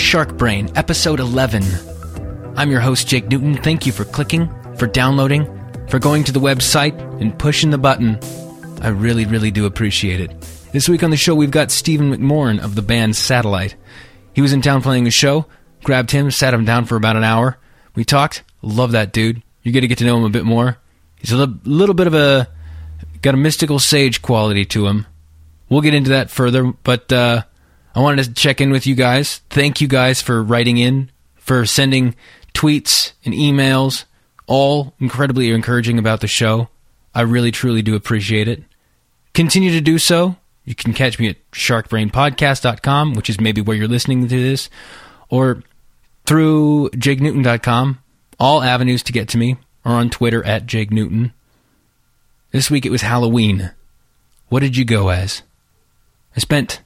Shark Brain, episode 11. I'm your host, Jake Newton. Thank you for clicking, for downloading, for going to the website and pushing the button. I really, really do appreciate it. This week on the show, we've got Steven McMorran of the band Satellite. He was in town playing a show, grabbed him, sat him down for about an hour. We talked. Love that dude. You're going to get to know him a bit more. He's a li- little bit of a, got a mystical sage quality to him. We'll get into that further, but uh, I wanted to check in with you guys. Thank you guys for writing in, for sending tweets and emails, all incredibly encouraging about the show. I really, truly do appreciate it. Continue to do so. You can catch me at sharkbrainpodcast.com, which is maybe where you're listening to this, or through jakenewton.com. All avenues to get to me are on Twitter at Jake Newton. This week it was Halloween. What did you go as? I spent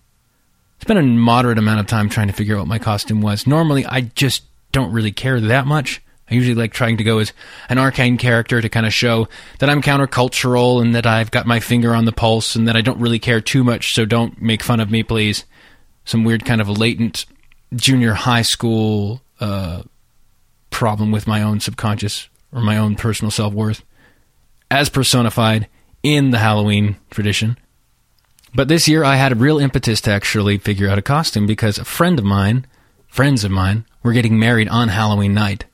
spent a moderate amount of time trying to figure out what my costume was. Normally, I just don't really care that much. I usually like trying to go as an arcane character to kind of show that I'm countercultural and that I've got my finger on the pulse and that I don't really care too much, so don't make fun of me, please. Some weird kind of latent junior high school uh, problem with my own subconscious or my own personal self worth, as personified in the Halloween tradition. But this year I had a real impetus to actually figure out a costume because a friend of mine, friends of mine, were getting married on Halloween night.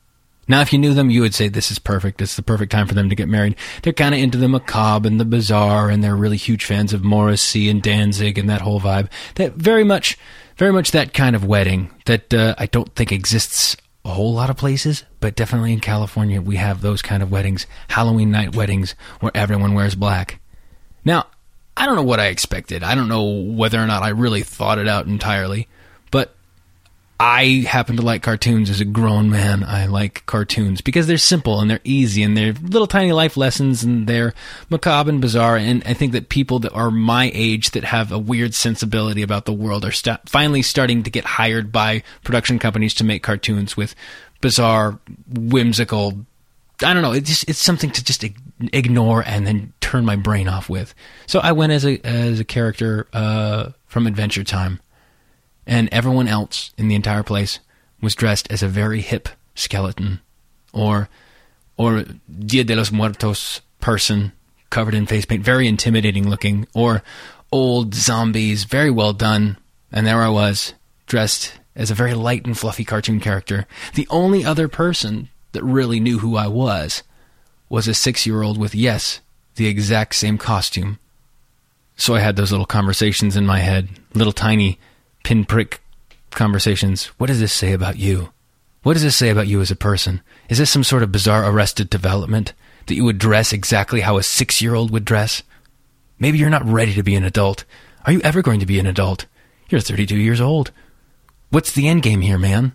Now, if you knew them, you would say this is perfect. It's the perfect time for them to get married. They're kind of into the macabre and the bizarre, and they're really huge fans of Morrissey and Danzig and that whole vibe. That very much, very much that kind of wedding that uh, I don't think exists a whole lot of places, but definitely in California we have those kind of weddings, Halloween night weddings where everyone wears black. Now, I don't know what I expected. I don't know whether or not I really thought it out entirely, but I happen to like cartoons as a grown man. I like cartoons because they're simple and they're easy and they're little tiny life lessons and they're macabre and bizarre. And I think that people that are my age that have a weird sensibility about the world are st- finally starting to get hired by production companies to make cartoons with bizarre, whimsical. I don't know. It's just, it's something to just ignore and then turn my brain off with. So I went as a as a character uh, from Adventure Time and everyone else in the entire place was dressed as a very hip skeleton or or Dia de los Muertos person covered in face paint, very intimidating looking, or old zombies, very well done. And there I was, dressed as a very light and fluffy cartoon character. The only other person that really knew who I was was a six year old with, yes, the exact same costume. So I had those little conversations in my head, little tiny pinprick conversations. What does this say about you? What does this say about you as a person? Is this some sort of bizarre arrested development that you would dress exactly how a six year old would dress? Maybe you're not ready to be an adult. Are you ever going to be an adult? You're 32 years old. What's the end game here, man?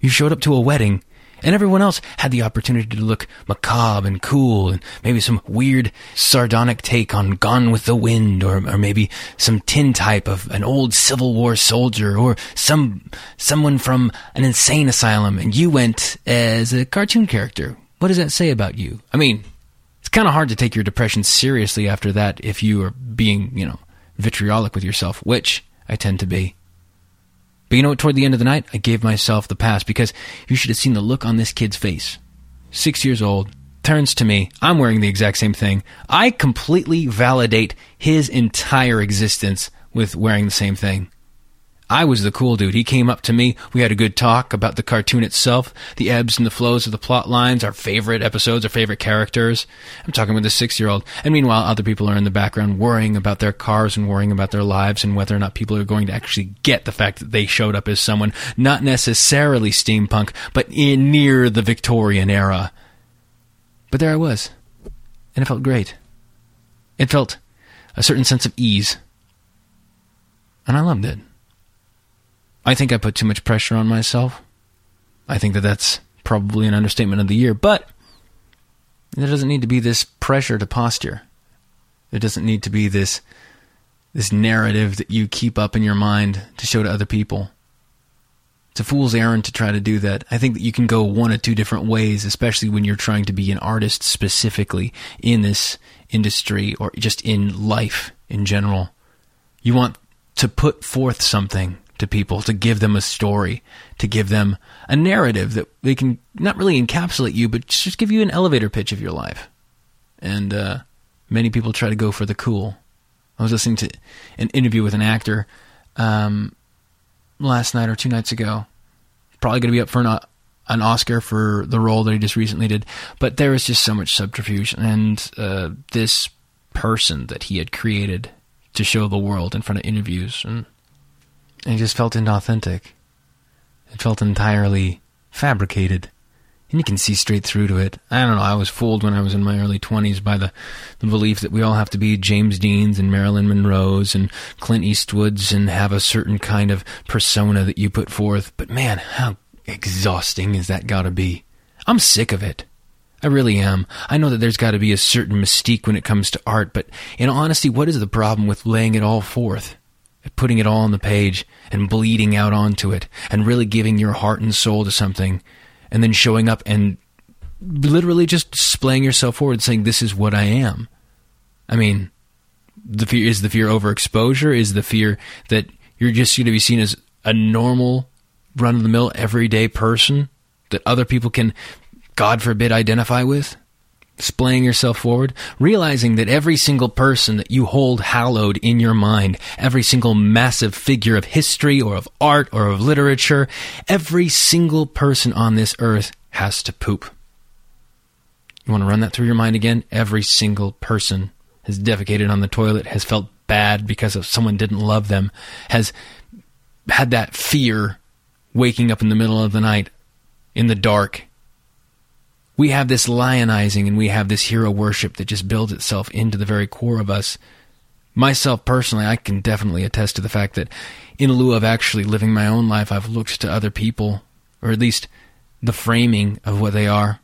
You showed up to a wedding and everyone else had the opportunity to look macabre and cool and maybe some weird sardonic take on Gone with the Wind or, or maybe some tintype of an old Civil War soldier or some someone from an insane asylum and you went as a cartoon character. What does that say about you? I mean, it's kind of hard to take your depression seriously after that if you are being, you know, vitriolic with yourself, which I tend to be. But you know what? Toward the end of the night, I gave myself the pass because you should have seen the look on this kid's face. Six years old, turns to me. I'm wearing the exact same thing. I completely validate his entire existence with wearing the same thing. I was the cool dude. He came up to me. We had a good talk about the cartoon itself, the ebbs and the flows of the plot lines, our favorite episodes, our favorite characters. I'm talking with a six year old. And meanwhile, other people are in the background worrying about their cars and worrying about their lives and whether or not people are going to actually get the fact that they showed up as someone not necessarily steampunk, but in near the Victorian era. But there I was. And it felt great. It felt a certain sense of ease. And I loved it. I think I put too much pressure on myself. I think that that's probably an understatement of the year, but there doesn't need to be this pressure to posture. There doesn't need to be this this narrative that you keep up in your mind to show to other people. It's a fool's errand to try to do that. I think that you can go one or two different ways, especially when you're trying to be an artist specifically in this industry or just in life in general. You want to put forth something to people, to give them a story, to give them a narrative that they can not really encapsulate you, but just give you an elevator pitch of your life. And uh, many people try to go for the cool. I was listening to an interview with an actor um, last night or two nights ago. Probably going to be up for an, an Oscar for the role that he just recently did. But there was just so much subterfuge, and uh, this person that he had created to show the world in front of interviews, and, it just felt inauthentic. It felt entirely fabricated. And you can see straight through to it. I don't know. I was fooled when I was in my early 20s by the, the belief that we all have to be James Deans and Marilyn Monroes and Clint Eastwoods and have a certain kind of persona that you put forth. But man, how exhausting is that gotta be? I'm sick of it. I really am. I know that there's got to be a certain mystique when it comes to art, but in honesty, what is the problem with laying it all forth? Putting it all on the page and bleeding out onto it and really giving your heart and soul to something and then showing up and literally just displaying yourself forward saying, This is what I am. I mean, the fear is the fear overexposure, is the fear that you're just going to be seen as a normal, run of the mill, everyday person that other people can, God forbid, identify with? Displaying yourself forward, realizing that every single person that you hold hallowed in your mind, every single massive figure of history or of art or of literature, every single person on this earth has to poop. You want to run that through your mind again? Every single person has defecated on the toilet, has felt bad because of someone didn't love them, has had that fear waking up in the middle of the night in the dark we have this lionizing and we have this hero worship that just builds itself into the very core of us. Myself personally, I can definitely attest to the fact that in lieu of actually living my own life, I've looked to other people, or at least the framing of what they are.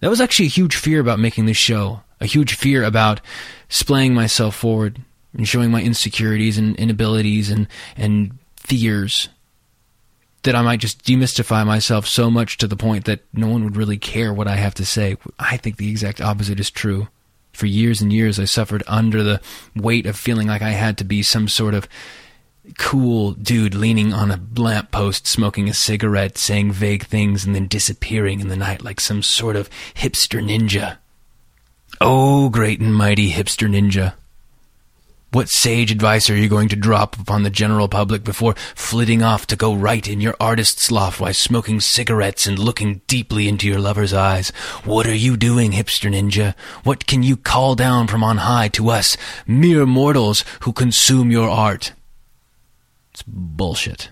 That was actually a huge fear about making this show, a huge fear about splaying myself forward and showing my insecurities and inabilities and, and fears that I might just demystify myself so much to the point that no one would really care what I have to say. I think the exact opposite is true. For years and years, I suffered under the weight of feeling like I had to be some sort of cool dude leaning on a lamppost, smoking a cigarette, saying vague things, and then disappearing in the night like some sort of hipster ninja. Oh, great and mighty hipster ninja. What sage advice are you going to drop upon the general public before flitting off to go right in your artist's loft while smoking cigarettes and looking deeply into your lover's eyes? What are you doing, hipster ninja? What can you call down from on high to us, mere mortals who consume your art? It's bullshit.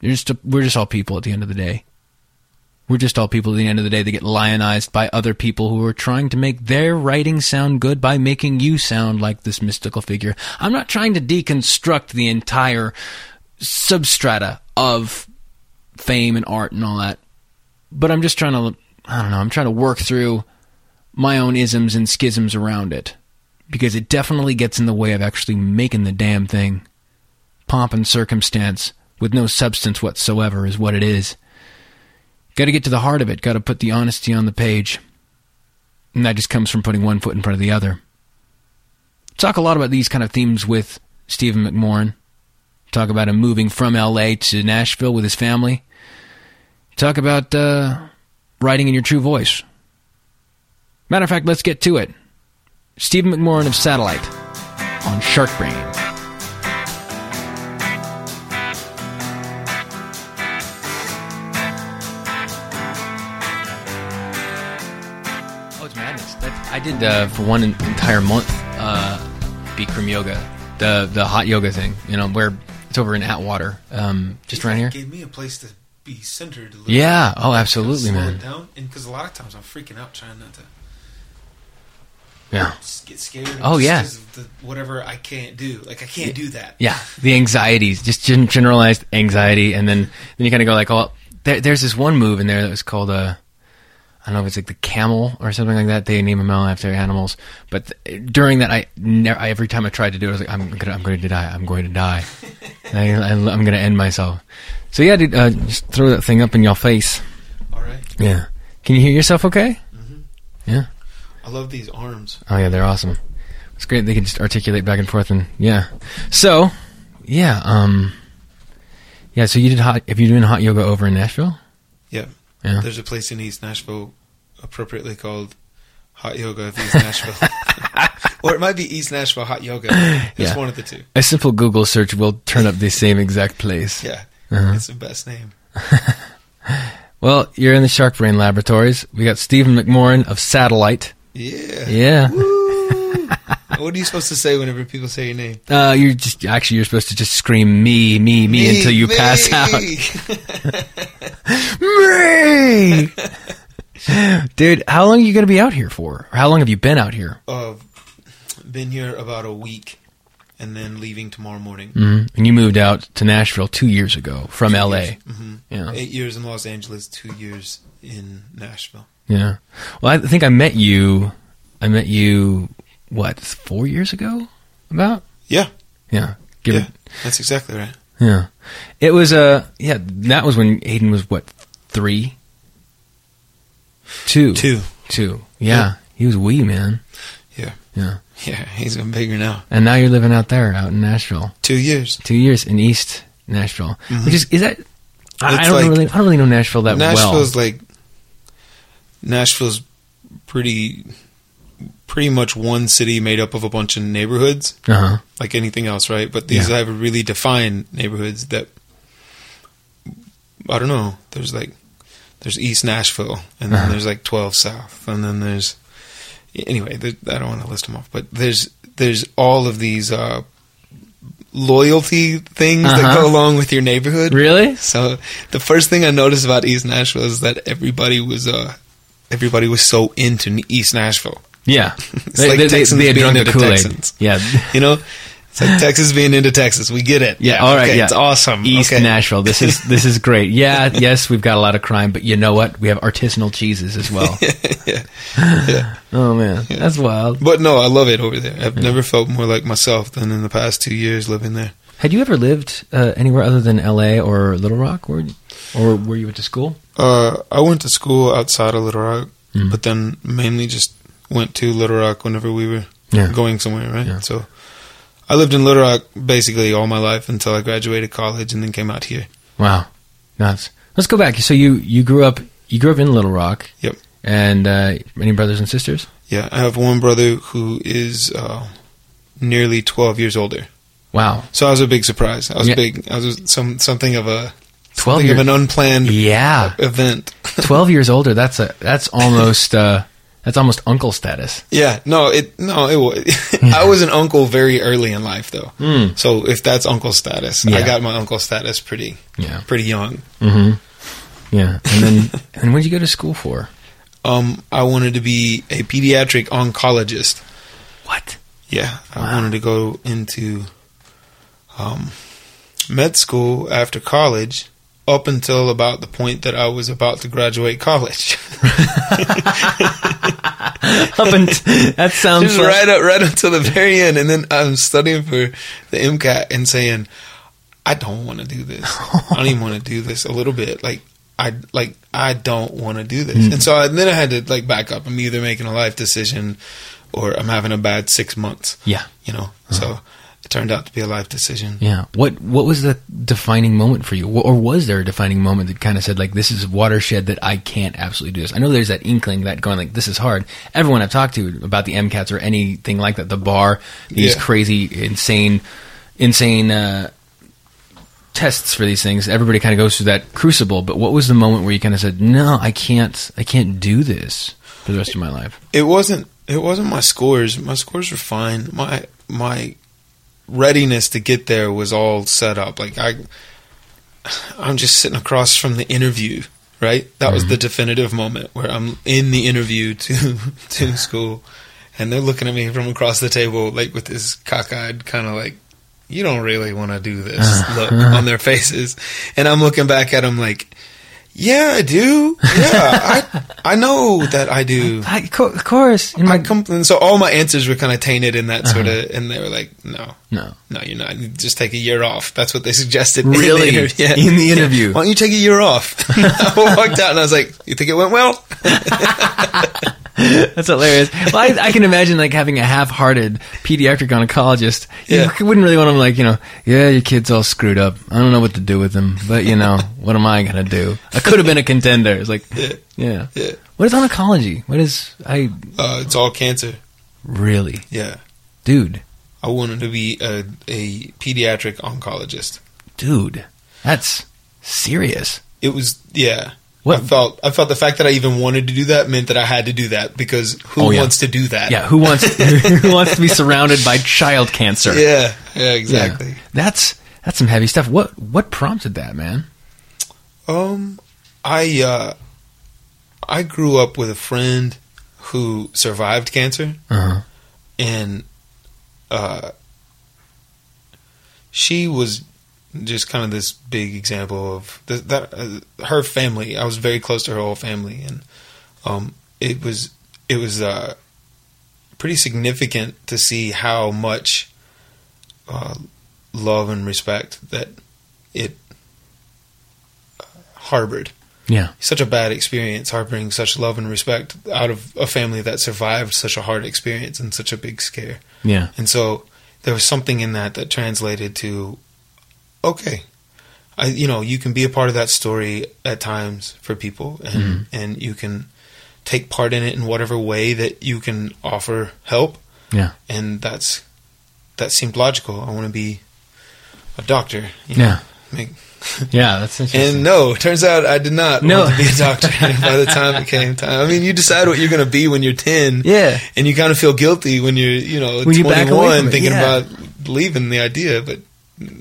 Just we're just all people at the end of the day. We're just all people at the end of the day that get lionized by other people who are trying to make their writing sound good by making you sound like this mystical figure. I'm not trying to deconstruct the entire substrata of fame and art and all that, but I'm just trying to, I don't know, I'm trying to work through my own isms and schisms around it because it definitely gets in the way of actually making the damn thing. Pomp and circumstance with no substance whatsoever is what it is. Got to get to the heart of it. Got to put the honesty on the page. And that just comes from putting one foot in front of the other. Talk a lot about these kind of themes with Steven McMorran. Talk about him moving from LA to Nashville with his family. Talk about uh, writing in your true voice. Matter of fact, let's get to it. Steven McMorran of Satellite on Shark Brain. I did uh, for one entire month uh, Bikram yoga, the the hot yoga thing. You know where it's over in Atwater, um, just around here. Gave me a place to be centered. yeah. Oh, absolutely, man. Down. And because a lot of times I'm freaking out trying not to. Yeah. Get scared. Oh yeah. The, whatever I can't do, like I can't do that. Yeah. The anxieties, just generalized anxiety, and then then you kind of go like, oh, there, there's this one move in there that was called a. Uh, I don't know if it's like the camel or something like that. They name them all after animals. But th- during that, I, never, I, every time I tried to do it, I was like, I'm gonna, I'm going to die. I'm going to die. I, am going to end myself. So yeah, dude, uh, just throw that thing up in your face. All right. Yeah. Can you hear yourself? Okay. Mm-hmm. Yeah. I love these arms. Oh yeah, they're awesome. It's great. They can just articulate back and forth and yeah. So yeah, um, yeah. So you did hot. If you're doing hot yoga over in Nashville, Yeah. There's a place in East Nashville appropriately called Hot Yoga of East Nashville. or it might be East Nashville Hot Yoga. It's Yeah. one of the two. A simple Google search will turn up the same exact place. Yeah. Uh-huh. It's the best name. Well, you're in the Shark Brain Laboratories. We got Steven McMorran of Satellite. Yeah. Yeah. Woo. what are you supposed to say whenever people say your name? Uh, you're just actually you're supposed to just scream me, me, me, until you pass out. Me! Dude, how long are you going to be out here for? Or how long have you been out here? uh, been here about a week and then leaving tomorrow morning. hmm And you moved out to Nashville two years ago from LA. hmm Yeah. Eight years in Los Angeles, two years in Nashville. Yeah. Well, I think I met you. I met you. What? Four years ago? About? Yeah. Yeah. Give yeah. it. That's exactly right. Yeah. It was Uh, yeah. That was when Aiden was what? Three. Two. Two. Two. Yeah. He was wee man. Yeah. Yeah. Yeah. He's been bigger now. And now you're living out there, out in Nashville. Two years. Two years in East Nashville, Mhm. which is is that. I, I don't like- really. I don't really know Nashville that well. Nashville's like Nashville's pretty pretty much one city made up of a bunch of neighborhoods, Uh huh. like anything else, right? But these Yeah. have really defined neighborhoods that I don't know. There's like there's East Nashville, and then Uh-huh. there's like 12 South, and then there's anyway. There, I don't want to list them off, but there's there's all of these uh, loyalty things that Uh-huh. go along with your neighborhood. Really? So the first thing I noticed about East Nashville is that everybody was uh everybody was so into East Nashville. Yeah. It's like Texans had being into Kool-Aid. Texans. Yeah. You know, it's like Texas being into Texas. We get it. Yeah, all right, okay, yeah. it's awesome. East okay. Nashville. This is this is great. Yeah, yes, we've got a lot of crime, but you know what? We have artisanal cheeses as well. yeah, yeah. Oh man, that's wild. But no, I love it over there. I've never felt more like myself than in the past two years living there. Had you ever lived uh, anywhere other than L.A. or Little Rock, or or where you went to school? Uh, I went to school outside of Little Rock, Mm. but then mainly just went to Little Rock whenever we were Yeah. going somewhere, right? Yeah. So I lived in Little Rock basically all my life until I graduated college and then came out here. Wow, nuts. Let's go back. So you you grew up you grew up in Little Rock. Yep. And uh, any brothers and sisters? Yeah, I have one brother who is uh, nearly 12 years older. Wow, So I was a big surprise. I was Yeah. big. I was some something of a 12 something of an unplanned yeah, event. twelve years older. That's a that's almost uh, that's almost uncle status. yeah, no, it no, it was. I was an uncle very early in life though. Mm. So if that's uncle status, I got my uncle status pretty Yeah. pretty young. Mm-hmm. Yeah, and then and what did you go to school for? Um, I wanted to be a pediatric oncologist. What? Yeah, I wanted to go into um, med school after college. Up until about the point that I was about to graduate college, Up and that sounds just like, right up, right until the very end, and then I'm studying for the MCAT and saying, "I don't want to do this. I don't even want to do this a little bit. Like I like I don't want to do this." Mm. And so I, then I had to like back up. I'm either making a life decision, or I'm having a bad six months. Yeah, You know, so it turned out to be a life decision. yeah. What what was the defining moment for you, or was there a defining moment that kind of said like, "This is a watershed that I can't absolutely do this"? I know there's that inkling that going like, "This is hard." Everyone I've talked to about the MCATs or anything like that, the bar, these Yeah. crazy, insane, insane. uh tests for these things everybody kind of goes through that crucible but what was the moment where you kind of said no i can't i can't do this for the rest of my life It wasn't. It wasn't my scores. My scores were fine. My my readiness to get there was all set up. Like I, I'm just sitting across from the interview. Right. That was the mm-hmm. definitive moment where I'm in the interview to to school, and they're looking at me from across the table, like with this cockeyed kind of like, you don't really want to do this uh-huh. look uh-huh. on their faces, and I'm looking back at them like. Yeah, I do. Yeah, I I know that I do. I, of course in my and so all my answers were kind of tainted in that uh-huh. sort of, and they were like, "No, no no, you're not. You just take a year off." That's what they suggested. in the Really? inter- yeah. In the Yeah. interview? Why don't you take a year off? I walked out and I was like, "You think it went well?" That's hilarious. Well, I, I can imagine like having a half-hearted pediatric oncologist. Yeah. You wouldn't really want him like, you know, yeah, your kid's all screwed up. I don't know what to do with him, but you know, what am I gonna do? I could have been a contender. It's like, Yeah. yeah. Yeah. What is oncology? What is I Uh, it's all cancer. really, Yeah. dude, I wanted to be a, a pediatric oncologist. dude, that's serious. It was yeah. What- I felt I felt the fact that I even wanted to do that meant that I had to do that because who Oh, yeah. wants to do that? Yeah, who wants who wants to be surrounded by child cancer? Yeah. Yeah, Yeah. exactly. That's that's some heavy stuff. What what prompted that, man? Um I uh I grew up with a friend who survived cancer Uh-huh. and uh she was just kind of this big example of th- that uh, her family I was very close to her whole family and um it was it was uh pretty significant to see how much uh, love and respect that it uh, harbored Yeah. such a bad experience, harboring such love and respect out of a family that survived such a hard experience and such a big scare. Yeah. And so there was something in that that translated to, okay, I, you know, you can be a part of that story at times for people, and Mhm. and you can take part in it in whatever way that you can offer help. Yeah. And that's that seemed logical. I want to be a doctor. you Yeah. Make, Yeah, that's interesting. and no, turns out I did not No. want to be a doctor by the time it came time. I mean, you decide what you're going to be when you're 10. yeah. And you kind of feel guilty when you're, you know, When you back away 21 thinking yeah. about leaving the idea. But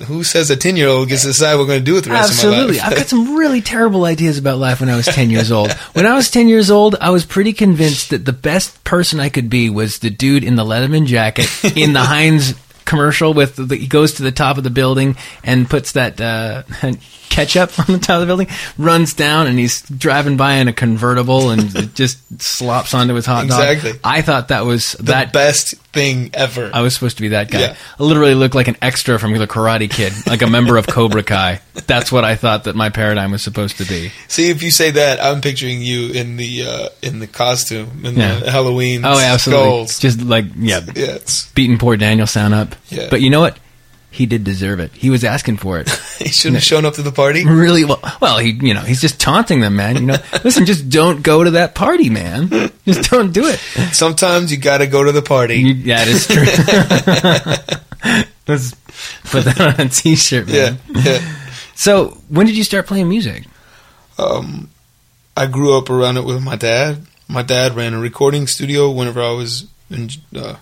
who says a 10 year old gets to decide what we're going to do with the rest Absolutely. of my I've got some really terrible ideas about life when I was 10 years old. When I was 10 years old, I was pretty convinced that the best person I could be was the dude in the Leatherman jacket in the Heinz commercial with the, he goes to the top of the building and puts that uh, ketchup on the top of the building, runs down and he's driving by in a convertible and it just slops onto his hot dog. Exactly. I thought that was the that best thing ever. I was supposed to be that guy. Yeah. I literally looked like an extra from the Karate Kid, like a member of Cobra Kai. That's what I thought that my paradigm was supposed to be. See, if you say that, I'm picturing you in the uh, in the costume, in Yeah. the Halloween Oh, absolutely. skulls. Just like yeah, Yeah, beating poor Daniel-san up. Yeah. But you know what? He did deserve it. He was asking for it. he shouldn't have shown up to the party. Really well. Well, he, you know, he's just taunting them, man. You know, listen, just don't go to that party, man. Just don't do it. Sometimes you got to go to the party. You, that is true. Let's put that on a t-shirt, man. yeah, yeah. So, when did you start playing music? Um, I grew up around it with my dad. My dad ran a recording studio whenever I was in uh,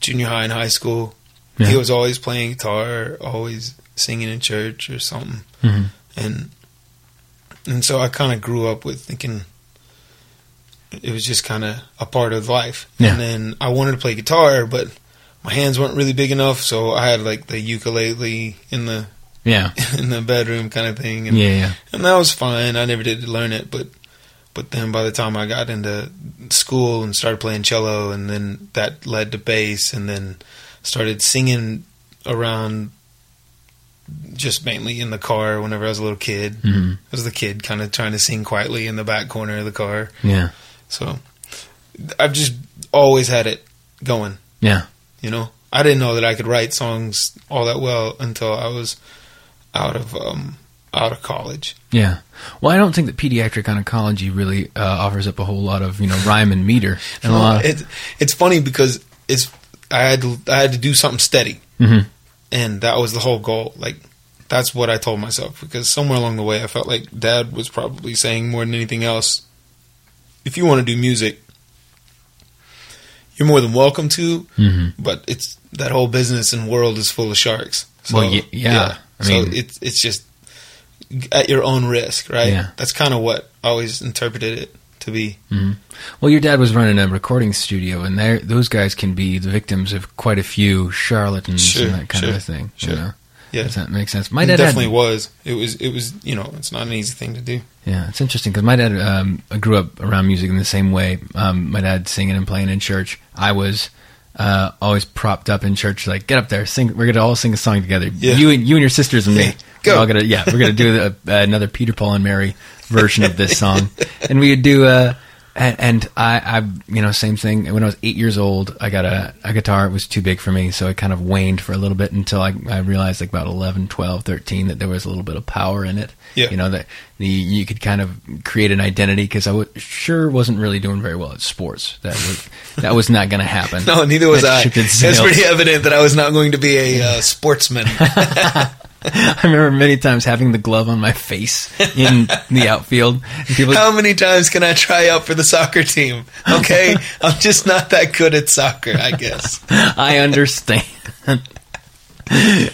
junior high and high school. Yeah. He was always playing guitar, always singing in church or something, Mhm. and and so I kind of grew up with thinking it was just kind of a part of life. Yeah. And then I wanted to play guitar, but my hands weren't really big enough, so I had like the ukulele in the Yeah. in the bedroom kind of thing, and Yeah, yeah. and that was fine. I never did learn it, but but then by the time I got into school and started playing cello, and then that led to bass, and then started singing around just mainly in the car whenever I was a little kid. hmm I was the kid kind of trying to sing quietly in the back corner of the car. Yeah. So I've just always had it going. Yeah. You know, I didn't know that I could write songs all that well until I was out of um, out of college. Yeah. Well, I don't think that pediatric oncology really uh, offers up a whole lot of you know rhyme and meter and a lot. Of, It, it's funny because it's I had to I had to do something steady, Mhm. and that was the whole goal. Like that's what I told myself because somewhere along the way I felt like Dad was probably saying more than anything else, if you want to do music, you're more than welcome to, Mhm. but it's that whole business and world is full of sharks. So, Well, y- yeah. I so mean- it's it's just at your own risk, right? Yeah. That's kind of what I always interpreted it to be. Well, your dad was running a recording studio, and there those guys can be the victims of quite a few charlatans Sure, and that kind sure, of a thing. sure. You know? Yeah. Does that makes sense? My it dad definitely had, was. It was. It was. You know, it's not an easy thing to do. Yeah, it's interesting because my dad um, grew up around music in the same way. Um, my dad singing and playing in church. I was uh, always propped up in church, like get up there, sing. We're gonna all sing a song together. Yeah. You and you and your sisters and me. Yeah. Go. We're gonna yeah, we're gonna do a, another Peter Paul and Mary version of this song, and we would do. Uh, And, and I, I, you know, same thing. When I was eight years old, I got a, a guitar. It was too big for me, so it kind of waned for a little bit until I, I realized, like about 11, 12, 13, that there was a little bit of power in it. Yeah. You know that the, you could kind of create an identity because I w- sure wasn't really doing very well at sports. That was that was not going to happen. No, neither was That I. It's pretty evident that I was not going to be a uh, sportsman. I remember many times having the glove on my face in the outfield. People, How many times can I try out for the soccer team? Okay, I'm just not that good at soccer, I guess. I understand.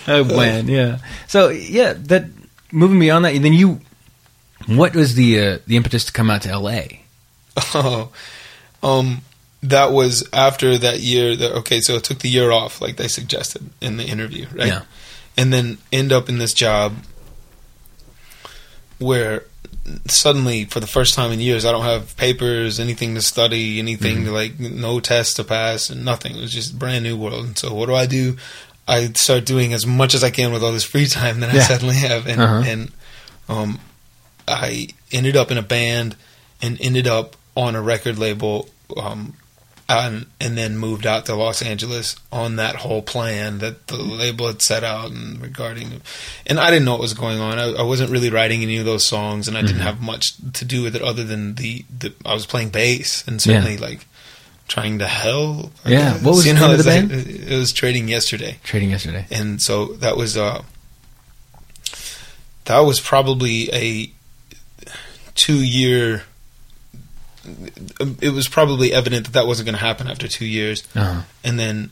oh man, yeah. So yeah, that moving beyond that, then you, what was the uh, the impetus to come out to L.A.? Oh, um, that was after that year. That okay, so I took the year off, like they suggested in the interview, right? Yeah. And then end up in this job where suddenly, for the first time in years, I don't have papers, anything to study, anything to like, no tests to pass, and nothing. It was just a brand new world. And so, what do I do? I start doing as much as I can with all this free time that I suddenly have, and Uh-huh. and um, I ended up in a band and ended up on a record label, um, and and then moved out to Los Angeles on that whole plan that the label had set out and regarding, and I didn't know what was going on. I, I wasn't really writing any of those songs, and I didn't have much to do with it other than the, the I was playing bass and certainly like trying to hell. I Yeah. guess. What was the name of the like- band? it was trading yesterday Trading yesterday. and so that was uh that was probably a two year it was probably evident that that wasn't going to happen after two years Uh-huh. and then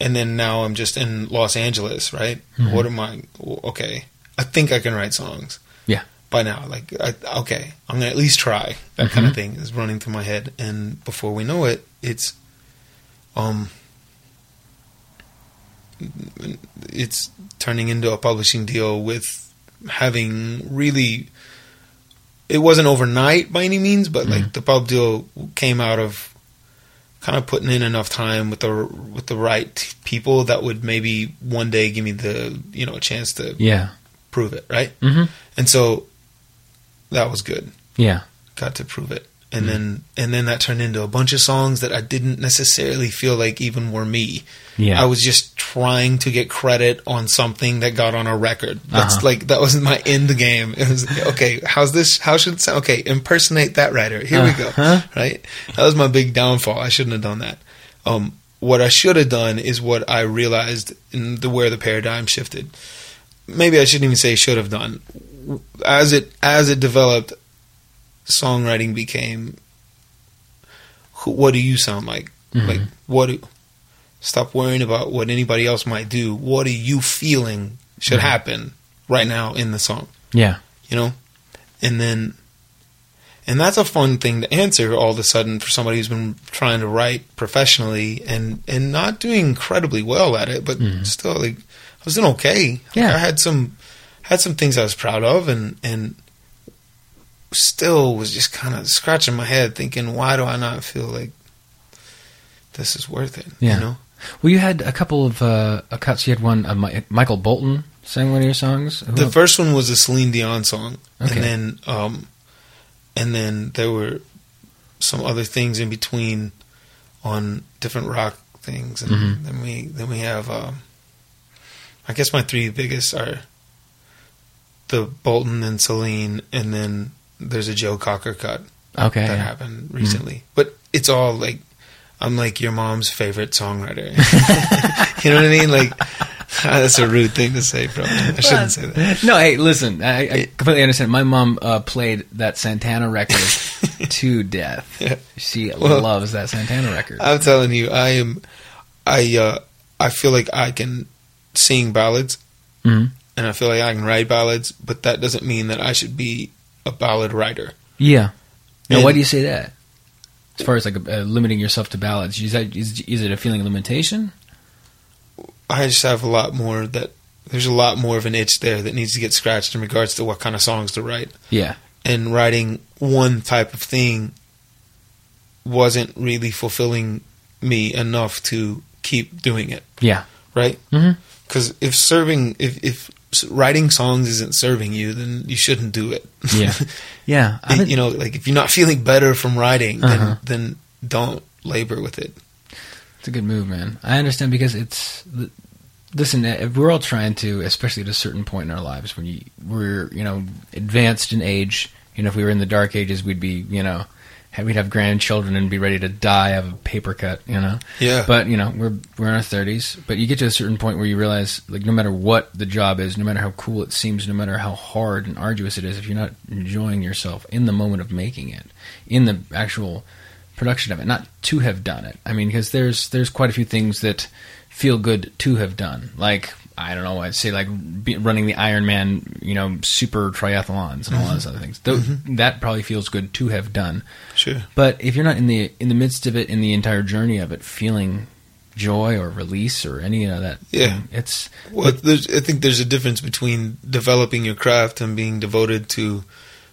and then now i'm just in los angeles right Mhm. what am i okay i think i can write songs Yeah. by now like I, okay i'm gonna at least try that kind Mhm. of thing is running through my head and before we know it it's um it's turning into a publishing deal with having really it wasn't overnight by any means but like the pub deal came out of kind of putting in enough time with the with the right people that would maybe one day give me the you know a chance to Yeah. prove it right Mm-hmm. and so that was good Yeah. got to prove it and then and then that turned into a bunch of songs that I didn't necessarily feel like even were me Yeah. I was just trying to get credit on something that got on a record. That's Uh-huh. like that wasn't my end game. It was okay. How's this? How should it sound? Okay, impersonate that writer. Here we go. Uh-huh. Right. That was my big downfall. I shouldn't have done that. Um, what I should have done is what I realized in the where the paradigm shifted. Maybe I shouldn't even say should have done. As it as it developed, songwriting became. Who, what do you sound like? Mhm. Like what? Do, stop worrying about what anybody else might do. What are you feeling should Mhm. happen right now in the song? Yeah. You know, and then, and that's a fun thing to answer all of a sudden for somebody who's been trying to write professionally and and not doing incredibly well at it, but Mhm. still like I was doing okay. Like, Yeah. I had some had some things I was proud of, and and still was just kind of scratching my head, thinking, why do I not feel like this is worth it? Yeah. You know. Well, you had a couple of uh, cuts. You had one. Uh, Mi- Michael Bolton sang one of your songs. Who The else? first one was a Celine Dion song, Okay. and then um, and then there were some other things in between on different rock things, and Mhm. then we then we have. Um, I guess my three biggest are the Bolton and Celine, and then there's a Joe Cocker cut okay. that yeah. happened recently. But it's all like I'm like your mom's favorite songwriter. you know what I mean? Like that's a rude thing to say, probably. I shouldn't say that. No, hey, listen. I, I completely understand. My mom uh, played that Santana record to death. Yeah. She Well, loves that Santana record. I'm telling you, I am. I uh, I feel like I can sing ballads, Mhm. and I feel like I can write ballads, but that doesn't mean that I should be a ballad writer. Yeah. Now, And- why do you say that? As far as like uh, limiting yourself to ballads, is that is, is it a feeling of limitation? I just have a lot more that there's a lot more of an itch there that needs to get scratched in regards to what kind of songs to write. Yeah. And writing one type of thing wasn't really fulfilling me enough to keep doing it, Yeah. right? Mm-hmm. Because if serving, if if writing songs isn't serving you, then you shouldn't do it. Yeah. Yeah. You know, like if you're not feeling better from writing, then Uh-huh. then don't labor with it. It's a good move, man. I understand because it's listen. uh, We're all trying to, especially at a certain point in our lives when you, we're you know advanced in age. You know, if we were in the dark ages, we'd be you know we'd have grandchildren and be ready to die of a paper cut. You know, Yeah. but you know we're we're in our thirties. But you get to a certain point where you realize, like, no matter what the job is, no matter how cool it seems, no matter how hard and arduous it is, if you're not enjoying yourself in the moment of making it, in the actual production of it, not to have done it. I mean, because there's there's quite a few things that feel good to have done. Like I don't know, I'd say like be, running the Ironman, you know, super triathlons and all those other things. Tho- That probably feels good to have done. Sure. But if you're not in the in the midst of it, in the entire journey of it, feeling joy or release or any of that, Yeah. it's Well, there's, I think there's a difference between developing your craft and being devoted to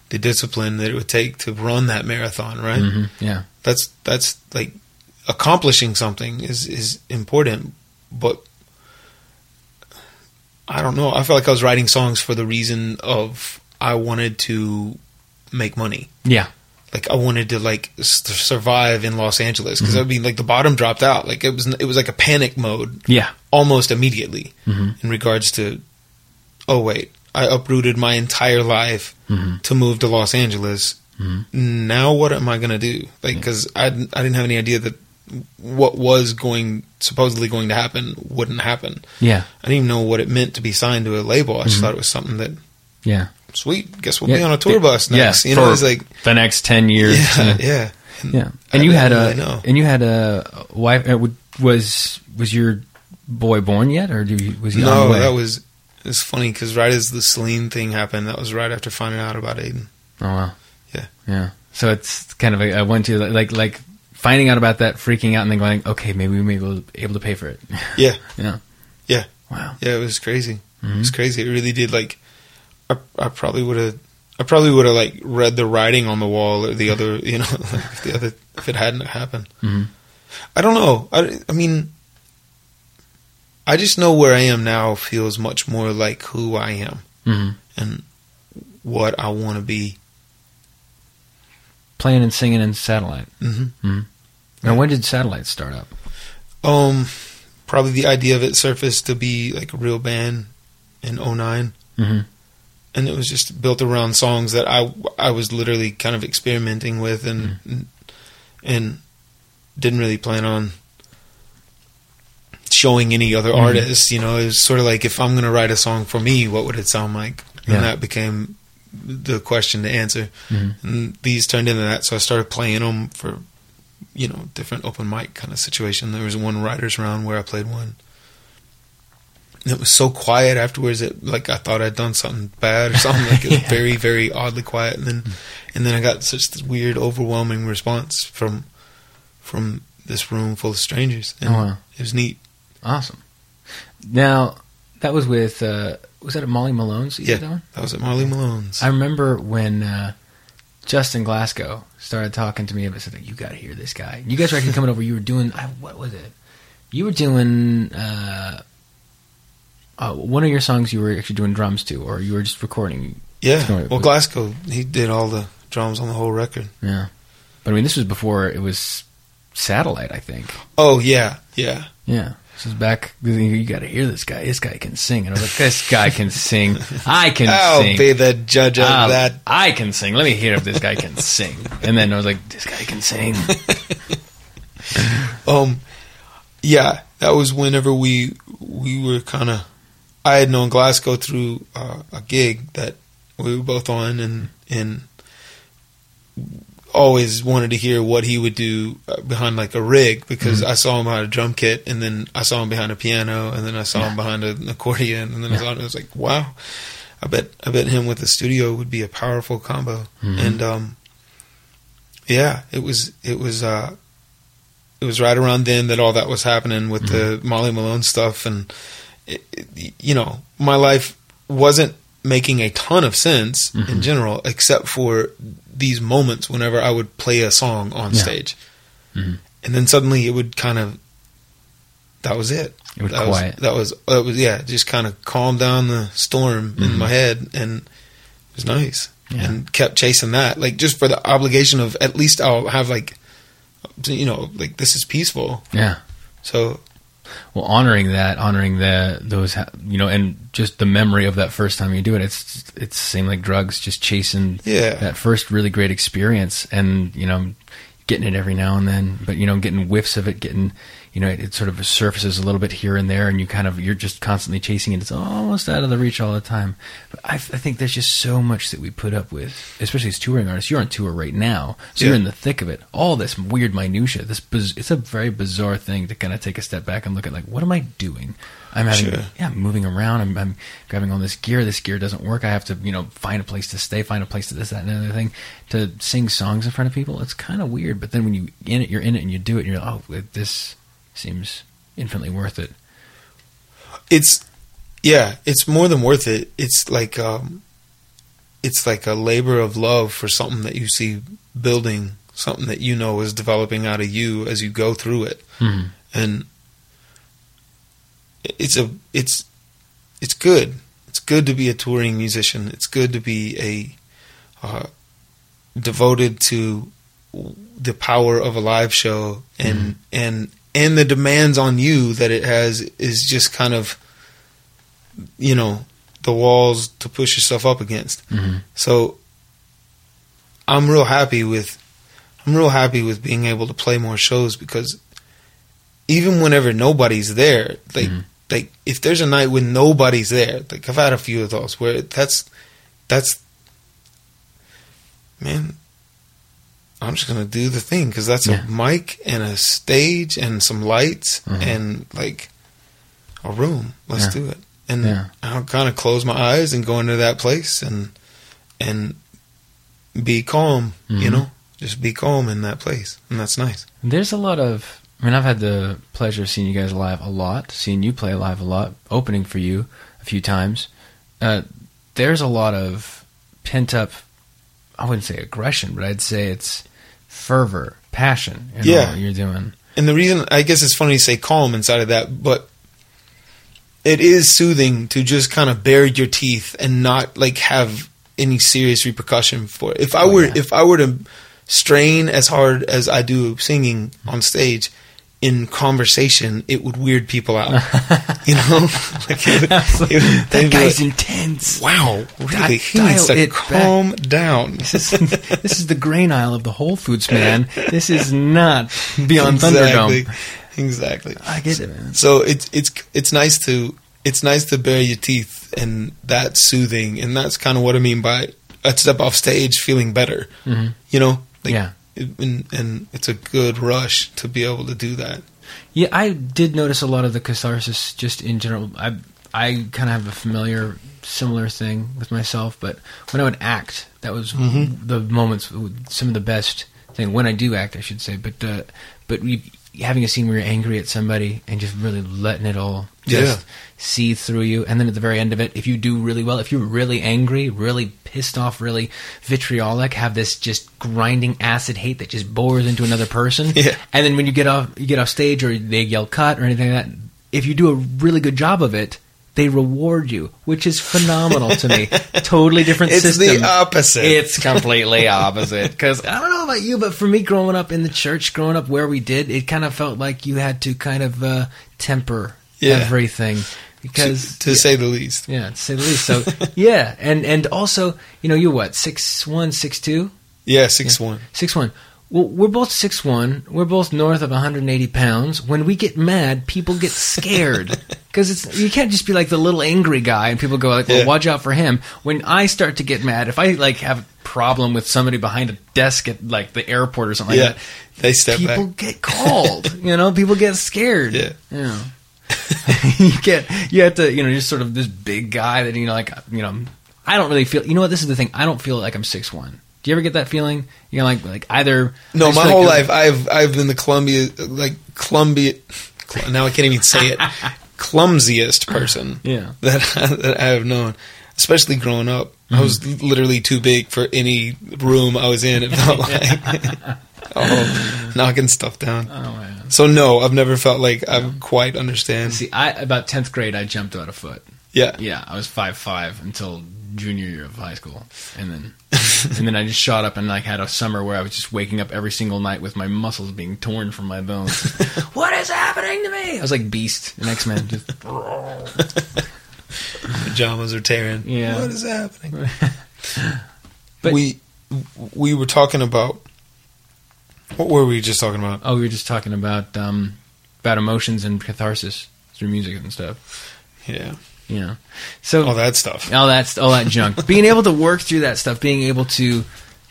the discipline that it would take to run that marathon, right? mhm, yeah, That's that's like accomplishing something is is important, but I don't know. I felt like I was writing songs for the reason of I wanted to make money. yeah, Like I wanted to like s- survive in Los Angeles because I mean like the bottom dropped out. Like it was it was like a panic mode yeah, almost immediately Mhm. in regards to oh wait i uprooted my entire life Mhm. to move to los angeles Mhm. now what am i going to do like because I, I didn't have any idea that what was going supposedly going to happen wouldn't happen yeah, i didn't even know what it meant to be signed to a label i just thought it was something that yeah. sweet guess we'll Yeah, be on a tour bus yeah, next you know it's like the next ten years. yeah yeah Yeah, I and you had didn't a really know. and you had a wife. Uh, was was your boy born yet, or do you, was he on the no that was it's funny because right as the Celine thing happened that was right after finding out about aiden oh wow, Yeah. yeah. So it's kind of a, a one two like like finding out about that, freaking out, and then going, okay, maybe we may be able to pay for it. Yeah. yeah, Yeah. Wow. Yeah, it was crazy. It was Mhm. crazy. It really did. Like, I, I probably would have, I probably would have like read the writing on the wall or the other, you know, like if the other, if it hadn't happened. Mhm. I don't know. I, I mean, I just know where I am now feels much more like who I am hmm and what I want to be. Playing and singing in Satellite. hmm Now, when did satellites start up? Um, probably the idea of it surfaced to be like a real band in 09. hmm and it was just built around songs that I I was literally kind of experimenting with and and, and didn't really plan on showing any other Mhm. artists. You know, it was sort of like if I'm going to write a song for me, what would it sound like? Yeah. And that became the question to answer. hmm And these turned into that, so I started playing them for you know different open mic kind of situation. There was one writers round where I played one. And it was so quiet afterwards that like I thought I'd done something bad or something. Like it was Yeah. very very oddly quiet, and then and then I got such this weird overwhelming response from from this room full of strangers, and Oh, wow. it was neat. Awesome. Now, that was with, uh, was that at Molly Malone's? Yeah. that? That was at Molly Malone's. I remember when uh, Justin Glasco started talking to me about something. You got to hear this guy. You guys were actually coming over. You were doing I, what was it? You were doing uh, uh, one of your songs. You were actually doing drums to, or you were just recording. yeah, well Glasco he did all the drums on the whole record. Yeah, but I mean, this was before it was satellite. I think. Oh yeah, yeah. Yeah. This is back. You got to hear this guy. This guy can sing. And I was like, this guy can sing. I can I'll sing. be the judge of that. I can sing. Let me hear if this guy can sing. And then I was like, this guy can sing. Um, yeah, that was whenever we we were kind of. I had known Glasco through uh, a gig that we were both on, and and always wanted to hear what he would do uh, behind like a rig because I saw him behind a drum kit, and then I saw him behind a piano, and then I saw him behind an accordion, and then I Yeah. saw him, I was like, wow, I bet I bet him with the studio would be a powerful combo, Mhm. and um, yeah, it was it was uh, it was right around then that all that was happening with the Molly Malone stuff, and it, it- you know, my life wasn't making a ton of sense in Mhm. general, except for these moments whenever I would play a song on Yeah. stage, Mhm. and then suddenly it would kind of that was it. It was that quiet. Was, that was that was yeah, just kind of calmed down the storm in my head, and it was nice. Mm-hmm. Yeah. And kept chasing that, like just for the obligation of at least I'll have like, you know, like this is peaceful. Yeah. So Well, honoring that, honoring the those, ha- you know, and just the memory of that first time you do it. It's it's same like drugs, just chasing Yeah. that first really great experience, and you know, getting it every now and then, but you know, getting whiffs of it, getting, you know, it, it sort of surfaces a little bit here and there, and you kind of you're just constantly chasing it. It's almost out of the reach all the time. But I, I think there's just so much that we put up with, especially as touring artists. You're on tour right now, so Yeah. you're in the thick of it. All this weird minutia. This biz- it's a very bizarre thing to kind of take a step back and look at like, what am I doing? I'm having Sure. yeah, I'm moving around. I'm, I'm grabbing all this gear. This gear doesn't work. I have to you know find a place to stay, find a place to this, that, and the other thing. To sing songs in front of people, it's kind of weird. But then when you in it, you're in it, and you do it. And you're like, oh, this seems infinitely worth it. it's yeah, it's more than worth it. It's like um, it's like a labor of love for something that you see building, something that you know is developing out of you as you go through it. Mhm. and it's a it's it's good. It's good to be a touring musician. It's good to be a uh, devoted to the power of a live show and and and the demands on you that it has is just kind of you know the walls to push yourself up against. Mhm. So I'm real happy with I'm real happy with being able to play more shows because even whenever nobody's there, like Mhm. like if there's a night when nobody's there, like I've had a few of those where that's that's man, I'm just gonna do the thing because that's Yeah. a mic and a stage and some lights Mhm. and like a room. Let's Yeah. do it. And Yeah. I'll kind of close my eyes and go into that place and and be calm. You Mhm. know, just be calm in that place, and that's nice. There's a lot of. I mean, I've had the pleasure of seeing you guys live a lot, seeing you play live a lot, opening for you a few times. Uh, there's a lot of pent up. I wouldn't say aggression, but I'd say it's fervor, passion. In Yeah. what you're doing. And the reason I guess it's funny to say calm inside of that, but it is soothing to just kind of bare your teeth and not like have any serious repercussion for it. If I Oh, were yeah. if I were to strain as hard as I do singing on stage in conversation, it would weird people out. you know? like it would, it would- that guy's like, intense. Wow, really? He needs to it back. calm down. This is this is the grain aisle of the Whole Foods man. This is not Beyond exactly. Thunderdome. Exactly. I get it, man. So it's it's it's nice to it's nice to bare your teeth and that's soothing and that's kind of what I mean by a step off stage feeling better. Mhm. You know, like, Yeah. It- and, and it's a good rush to be able to do that. Yeah, I did notice a lot of the catharsis just in general. I I kind of have a familiar, similar thing with myself, but when I would act, that was Mhm. the moments, some of the best thing when I do act, I should say. But uh, but we, having a scene where you're angry at somebody and just really letting it all just Yeah. seethe through you, and then at the very end of it, if you do really well, if you're really angry, really pissed off, really vitriolic, have this just grinding acid hate that just bores into another person, Yeah. and then when you get off, you get off stage or they yell cut or anything like that. If you do a really good job of it, they reward you, which is phenomenal to me. Totally different It's system. the opposite. It's completely opposite. Because I don't know about you, but for me, growing up in the church, growing up where we did, it kind of felt like you had to kind of uh, temper Yeah. everything because to, to say the least. yeah, to say the least. So yeah, and and also, you know, you're what six one, six two. Yeah, six one. Six one. Well, we're both six one. We're both north of 180 pounds. When we get mad, people get scared because it's you can't just be like the little angry guy and people go like, "Well, Yeah. watch out for him." When I start to get mad, if I like have a problem with somebody behind a desk at like the airport or something Yeah, like that, they step people back. get called. you know, people get scared. Yeah. Yeah. you get you have to you know just sort of this big guy that you know like you know I don't really feel you know what this is the thing I don't feel like I'm six one. Do you ever get that feeling? You know, like like either No, my whole like- life I've I've been the Columbia like Columbia. Cl- Now I can't even say it. Clumsiest person Yeah. that that I have known, especially growing up. I was Mm-hmm. literally too big for any room I was in. It felt like, oh, knocking stuff down. Oh man. So no, I've never felt like I quite understand. See, I about tenth grade, I jumped about a foot. Yeah, Yeah, I was five five until junior year of high school, and then and then I just shot up and like had a summer where I was just waking up every single night with my muscles being torn from my bones. what is happening to me? I was like Beast in X Men. Just pajamas are tearing. Yeah. what is happening? But- we we were talking about what were we just talking about? oh, we were just talking about um, about emotions and catharsis through music and stuff. Yeah, You know, so all that stuff. all that all that junk. being able to work through that stuff, being able to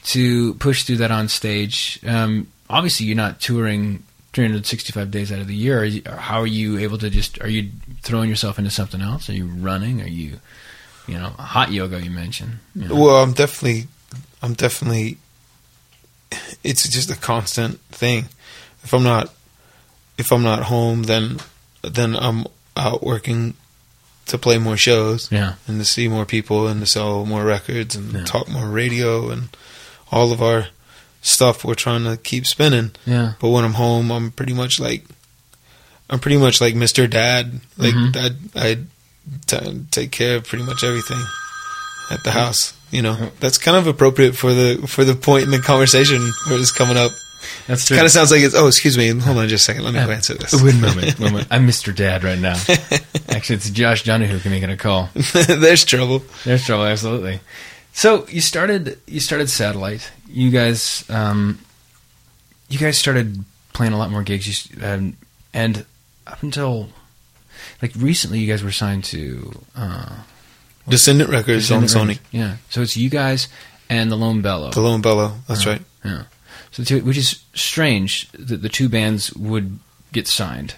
to push through that on stage. Um, obviously, you're not touring 365 days out of the year. Are you, how are you able to just? Are you throwing yourself into something else? Are you running? Are you, you know, hot yoga? You mentioned. You know? Well, I'm definitely, I'm definitely. It's just a constant thing. If I'm not, if I'm not home, then then I'm out working to play more shows yeah, and to see more people and to sell more records and Yeah. talk more radio and all of our stuff we're trying to keep spinning. yeah, But when I'm home, I'm pretty much like I'm pretty much like Mr. Dad. Like Mhm. I I t- take care of pretty much everything at the house. You know, that's kind of appropriate for the for the point in the conversation where it's coming up. That's true. Kind of sounds like it's. Oh, excuse me. Hold on just a second. Let me go answer this. One moment, moment. I'm Mr. Dad right now. Actually, it's Josh Donahue who making a call. There's trouble. There's trouble, absolutely. So you started you started satellite. You guys um, you guys started playing a lot more gigs. You, um, and up until like recently, you guys were signed to uh, Descendant Records on Descendant Sony. Records. Yeah, so it's you guys and the Lone Bellow. The Lone Bellow. That's Uh, right. Yeah. So which is strange that the two bands would get signed,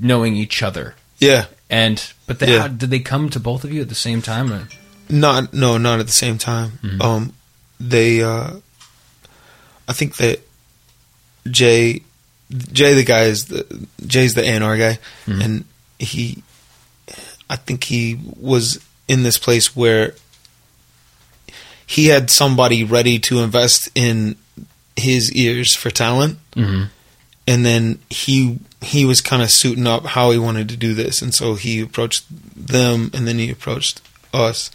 knowing each other. Yeah. And but they, Yeah. how, did they come to both of you at the same time? Or? Not no, not at the same time. Mhm. Um, they, uh, I think that Jay, Jay, the guy is the Jay's the A&R guy, Mhm. and he, I think he was in this place where he had somebody ready to invest in his ears for talent, Mm-hmm. and then he he was kind of suiting up how he wanted to do this, and so he approached them, and then he approached us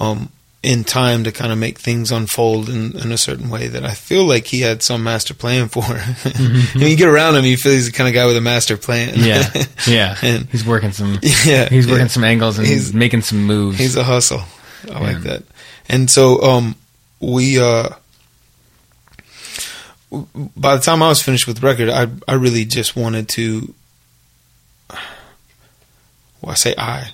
um, in time to kind of make things unfold in, in a certain way that I feel like he had some master plan for. and you get around him, you feel he's the kind of guy with a master plan. Yeah, yeah. And- he's working some. yeah, He's working yeah. some angles and He's- making some moves. He's a hustle. I Yeah. like that. And so um we uh by the time I was finished with the record, I I really just wanted to well I say I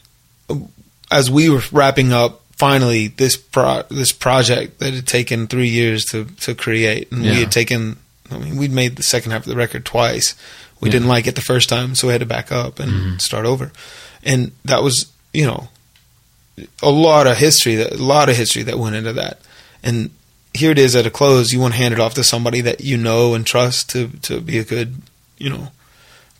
as we were wrapping up finally this pro this project that had taken 3 years to to create and Yeah. we had taken I mean we'd made the second half of the record twice. We Yeah. didn't like it the first time, so we had to back up and Mhm. start over. And that was, you know, a lot of history that a lot of history that went into that and here it is at a close you want to hand it off to somebody that you know and trust to to be a good you know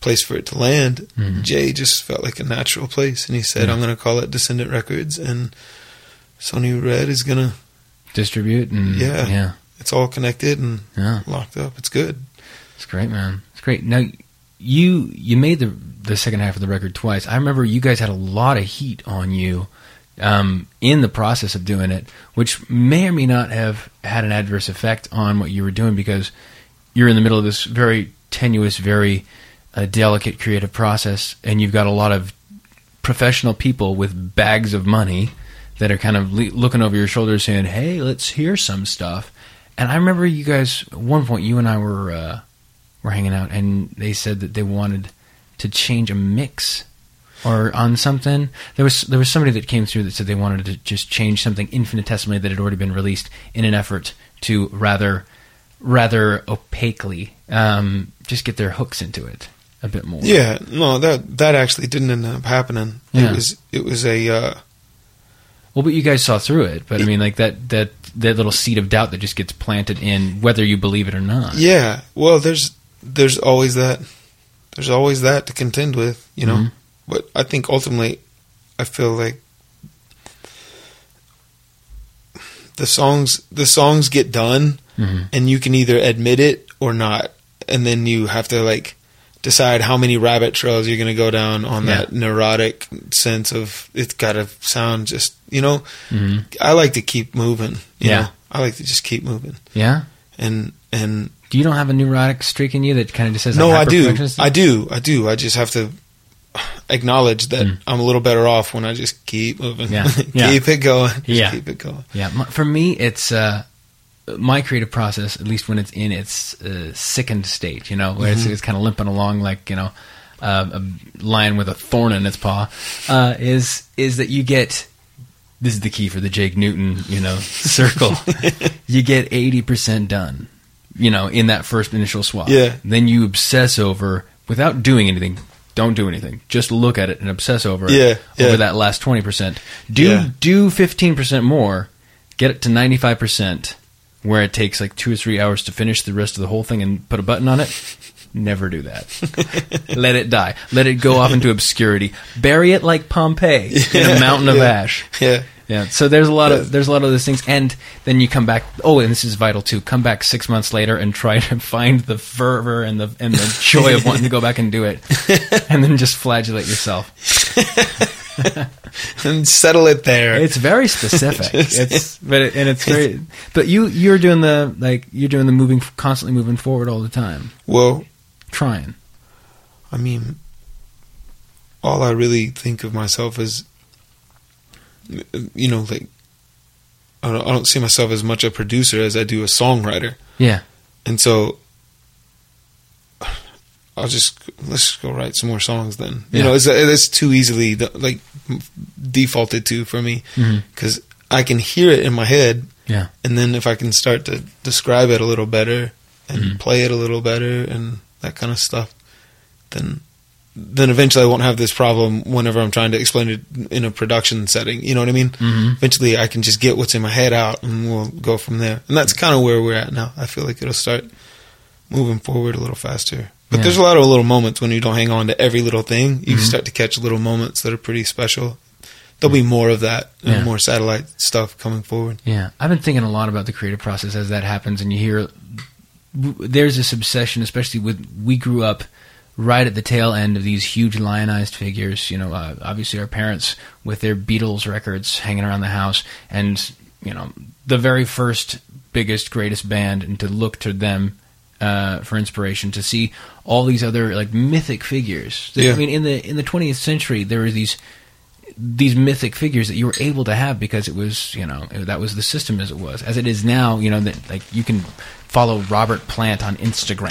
place for it to land Mhm. jay just felt like a natural place and he said Yeah. i'm going to call it descendant records and sony red is going to distribute and Yeah. yeah, it's all connected and yeah. locked up it's good It's great, man. It's great. Now you you made the the second half of the record twice. I remember you guys had a lot of heat on you um, in the process of doing it, which may or may not have had an adverse effect on what you were doing because you're in the middle of this very tenuous, very uh, delicate creative process, and you've got a lot of professional people with bags of money that are kind of le- looking over your shoulder saying, "Hey, let's hear some stuff." And I remember you guys at one point you and I were uh, were hanging out, and they said that they wanted to change a mix or on something. There was there was somebody that came through that said they wanted to just change something infinitesimally that had already been released in an effort to rather rather opaquely um, just get their hooks into it a bit more. yeah no that that actually didn't end up happening Yeah. it was it was a uh Well, but you guys saw through it. But I mean, like that that that little seed of doubt that just gets planted in whether you believe it or not. Yeah, well, there's there's always that there's always that to contend with, you know. Mhm. But I think ultimately, I feel like the songs the songs get done, Mhm. and you can either admit it or not, and then you have to like decide how many rabbit trails you're going to go down on Yeah. that neurotic sense of it's got to sound just you know. hmm I like to keep moving. You Yeah. know? I like to just keep moving Yeah. and and Do you don't have a neurotic streak in you that kind of just says no, I do. I do, I do. I just have to acknowledge that Mm. I'm a little better off when I just keep moving. Yeah. keep Yeah. it going. Just Yeah. keep it going. Yeah, for me, it's uh, my creative process. At least when it's in its uh, sickened state, you know, where it's, it's kind of limping along like you know uh, a lion with a thorn in its paw. Uh, is is that you get this is the key for the Jake Newton, you know, circle. you get eighty percent done, you know, in that first initial swap. Yeah. Then you obsess over without doing anything. Don't do anything. Just look at it and obsess over it. Yeah, Over that last twenty percent. Do Yeah. do fifteen percent more. Get it to ninety five percent, where it takes like two or three hours to finish the rest of the whole thing and put a button on it. Never do that. Let it die. Let it go off into obscurity. Bury it like Pompeii in a mountain of Yeah. ash. Yeah. Yeah. So there's a lot of there's a lot of those things, and then you come back. Oh, and this is vital too. Come back six months later and try to find the fervor and the and the joy of wanting to go back and do it, and then just flagellate yourself. and settle it there. It's very specific. It's but it, and it's very. But you you're doing the like you're doing the moving constantly moving forward all the time, well, trying. I mean, all I really think of myself as, you know, like I don't, I don't see myself as much a producer as I do a songwriter, Yeah. and so I'll just let's just go write some more songs then. You Yeah. know, it's it's too easily like defaulted to for me because I can hear it in my head, Yeah. and then if I can start to describe it a little better and Mhm. play it a little better and that kind of stuff, then then eventually I won't have this problem whenever I'm trying to explain it in a production setting. You know what I mean? Mhm. Eventually I can just get what's in my head out and we'll go from there. And that's kind of where we're at now. I feel like it'll start moving forward a little faster. But Yeah. there's a lot of little moments when you don't hang on to every little thing. You Mhm. start to catch little moments that are pretty special. There'll be more of that and Yeah. more satellite stuff coming forward. Yeah, I've been thinking a lot about the creative process as that happens, and you hear there's this obsession, especially with we grew up right at the tail end of these huge lionized figures. You know, uh, obviously our parents with their Beatles records hanging around the house, and you know the very first biggest greatest band, and to look to them. Uh, for inspiration to see all these other like mythic figures. Yeah. I mean, in the in the 20th century, there were these these mythic figures that you were able to have because it was you know that was the system as it was as it is now you know that like you can follow Robert Plant on Instagram.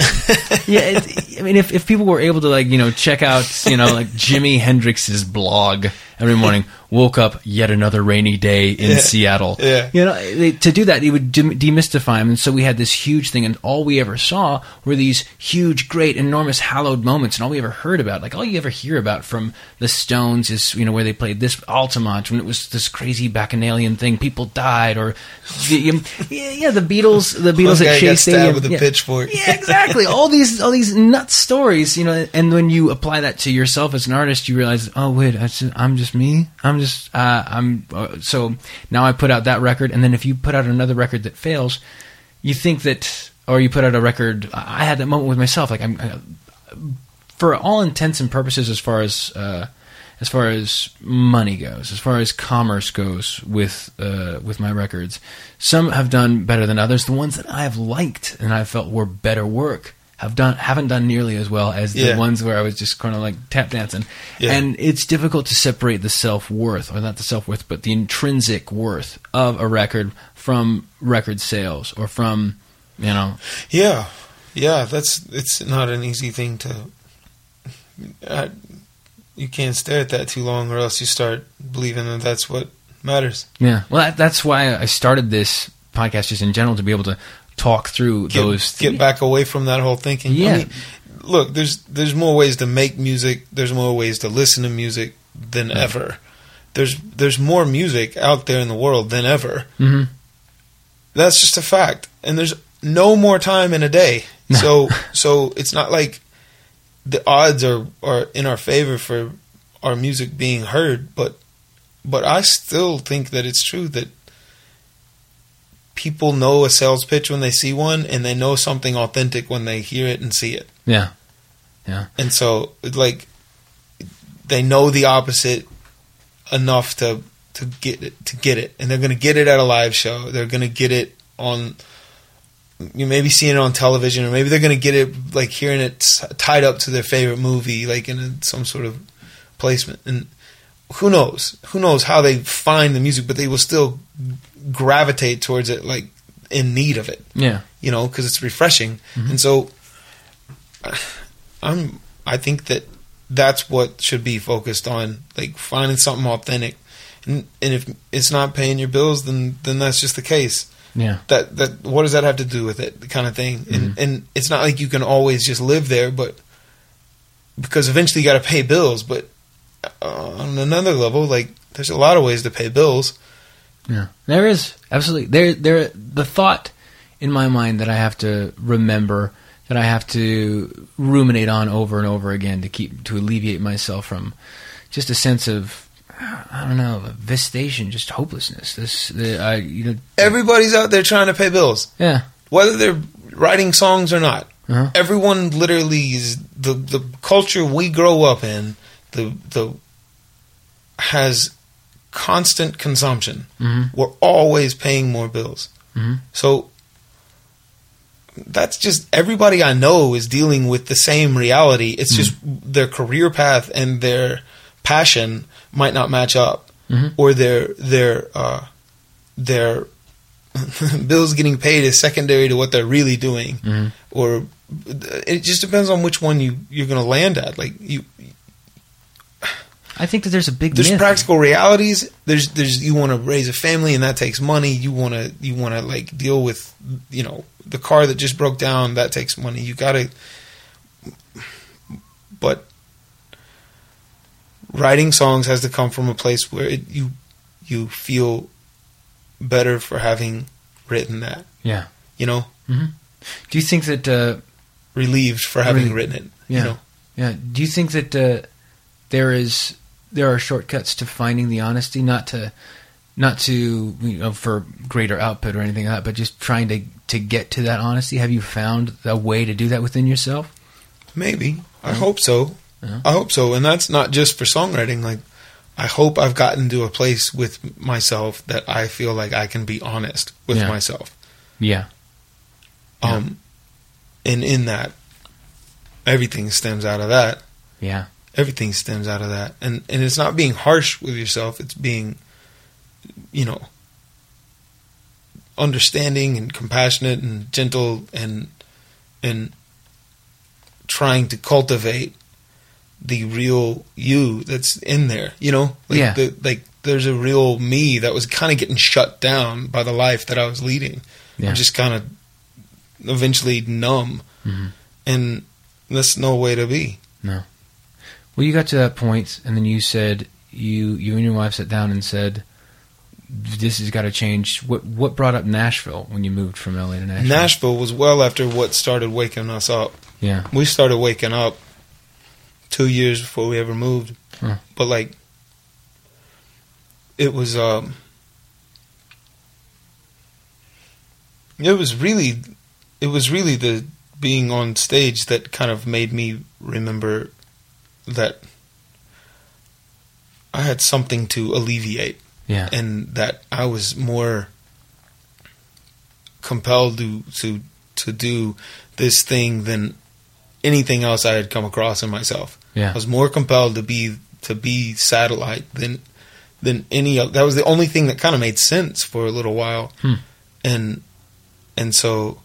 Yeah it, I mean if, if people were able to like you know check out you know like Jimi Hendrix's blog every morning woke up yet another rainy day in Yeah. Seattle Yeah. you know they, to do that it would dem- demystify him and so we had this huge thing and all we ever saw were these huge great enormous hallowed moments and all we ever heard about like all you ever hear about from the Stones is you know where they played this Altamont when it was this crazy bacchanalian thing people died or the, yeah, yeah the Beatles the Beatles at Shea got stabbed Stadium with a yeah. pitchfork. yeah exactly all these all these nuts stories you know and when you apply that to yourself as an artist you realize oh wait I just, I'm just me I'm just uh, I'm uh, so now I put out that record and then if you put out another record that fails you think that or you put out a record I had that moment with myself like I'm uh, for all intents and purposes as far as uh, as far as money goes, as far as commerce goes with uh, with my records, some have done better than others. The ones that I have liked and I felt were better work have done haven't done nearly as well as the Yeah. ones where I was just kind of like tap dancing. Yeah. And it's difficult to separate the self worth, or not the self worth, but the intrinsic worth of a record from record sales or from you know Yeah, yeah. That's it's not an easy thing to. I, you can't stare at that too long, or else you start believing that that's what matters. Yeah, well, that, that's why I started this podcast just in general to be able to talk through Get, those. get back away from that whole thinking. Yeah. I mean, look, there's there's more ways to make music. There's more ways to listen to music than ever. There's there's more music out there in the world than ever. Mhm. That's just a fact. And there's no more time in a day. No. So so it's not like the odds are, are in our favor for our music being heard, but but I still think that it's true that people know a sales pitch when they see one and they know something authentic when they hear it and see it. Yeah, Yeah. And so like they know the opposite enough to to get it to get it, and they're going to get it at a live show. They're going to get it on. You maybe seeing it on television, or maybe they're going to get it like hearing it tied up to their favorite movie, like in a, some sort of placement. And who knows? Who knows how they find the music, but they will still gravitate towards it, like in need of it Yeah. you know, because it's refreshing. Mm-hmm. And so, I'm. I think that that's what should be focused on, like finding something authentic. And, and if it's not paying your bills, then then that's just the case. Yeah. That that what does that have to do with it? The kind of thing. And mm-hmm. and it's not like you can always just live there, but because eventually you got to pay bills. But uh, on another level, like there's a lot of ways to pay bills. Yeah, there is absolutely there. There, the thought in my mind that I have to remember, that I have to ruminate on over and over again to keep to alleviate myself from just a sense of I don't know, of vistation, just hopelessness. This, the, I, you know, Everybody's out there trying to pay bills. yeah, whether they're writing songs or not. Uh-huh. Everyone literally is the the culture we grow up in. The the has constant consumption. Mhm. We're always paying more bills. Mhm. So that's just everybody I know is dealing with the same reality. It's just their career path and their passion might not match up, Mhm. or their their uh, their bills getting paid is secondary to what they're really doing, Mhm. or it just depends on which one you you're going to land at. Like you, I think that there's a big there's myth. practical realities. There's there's you want to raise a family and that takes money. You want to you want to like deal with you know the car that just broke down that takes money. You got to, but writing songs has to come from a place where it, you you feel better for having written that. Yeah. You know, Do you think that? Uh, relieved for having Really? written it. Yeah. You know, Yeah. Do you think that uh, there is there are shortcuts to finding the honesty, not to not to you know for greater output or anything like that, but just trying to to get to that honesty? Have you found a way to do that within yourself? maybe I hope so. Yeah. I hope so, and that's not just for songwriting. Like, I hope I've gotten to a place with myself that I feel like I can be honest with Yeah. myself. Yeah. Yeah. Um, and in that, everything stems out of that. Yeah. Everything stems out of that, and and it's not being harsh with yourself. It's being, you know, understanding and compassionate and gentle and and trying to cultivate the real you that's in there. You know, like Yeah. the, like there's a real me that was kind of getting shut down by the life that I was leading. Yeah. I'm just kind of eventually numb, Mhm. and that's no way to be. Well, you got to that point, and then you said you you and your wife sat down and said, "This has got to change." What what brought up Nashville when you moved from LA to Nashville? Nashville was well after what started waking us up. Yeah. We started waking up two years before we ever moved. Huh. But like it was um it was really it was really the being on stage that kind of made me remember that I had something to alleviate Yeah. and that I was more compelled to to to do this thing than anything else I had come across in myself. Yeah. I was more compelled to be to be satellite than than any other. That was the only thing that kind of made sense for a little while, Hmm. and and so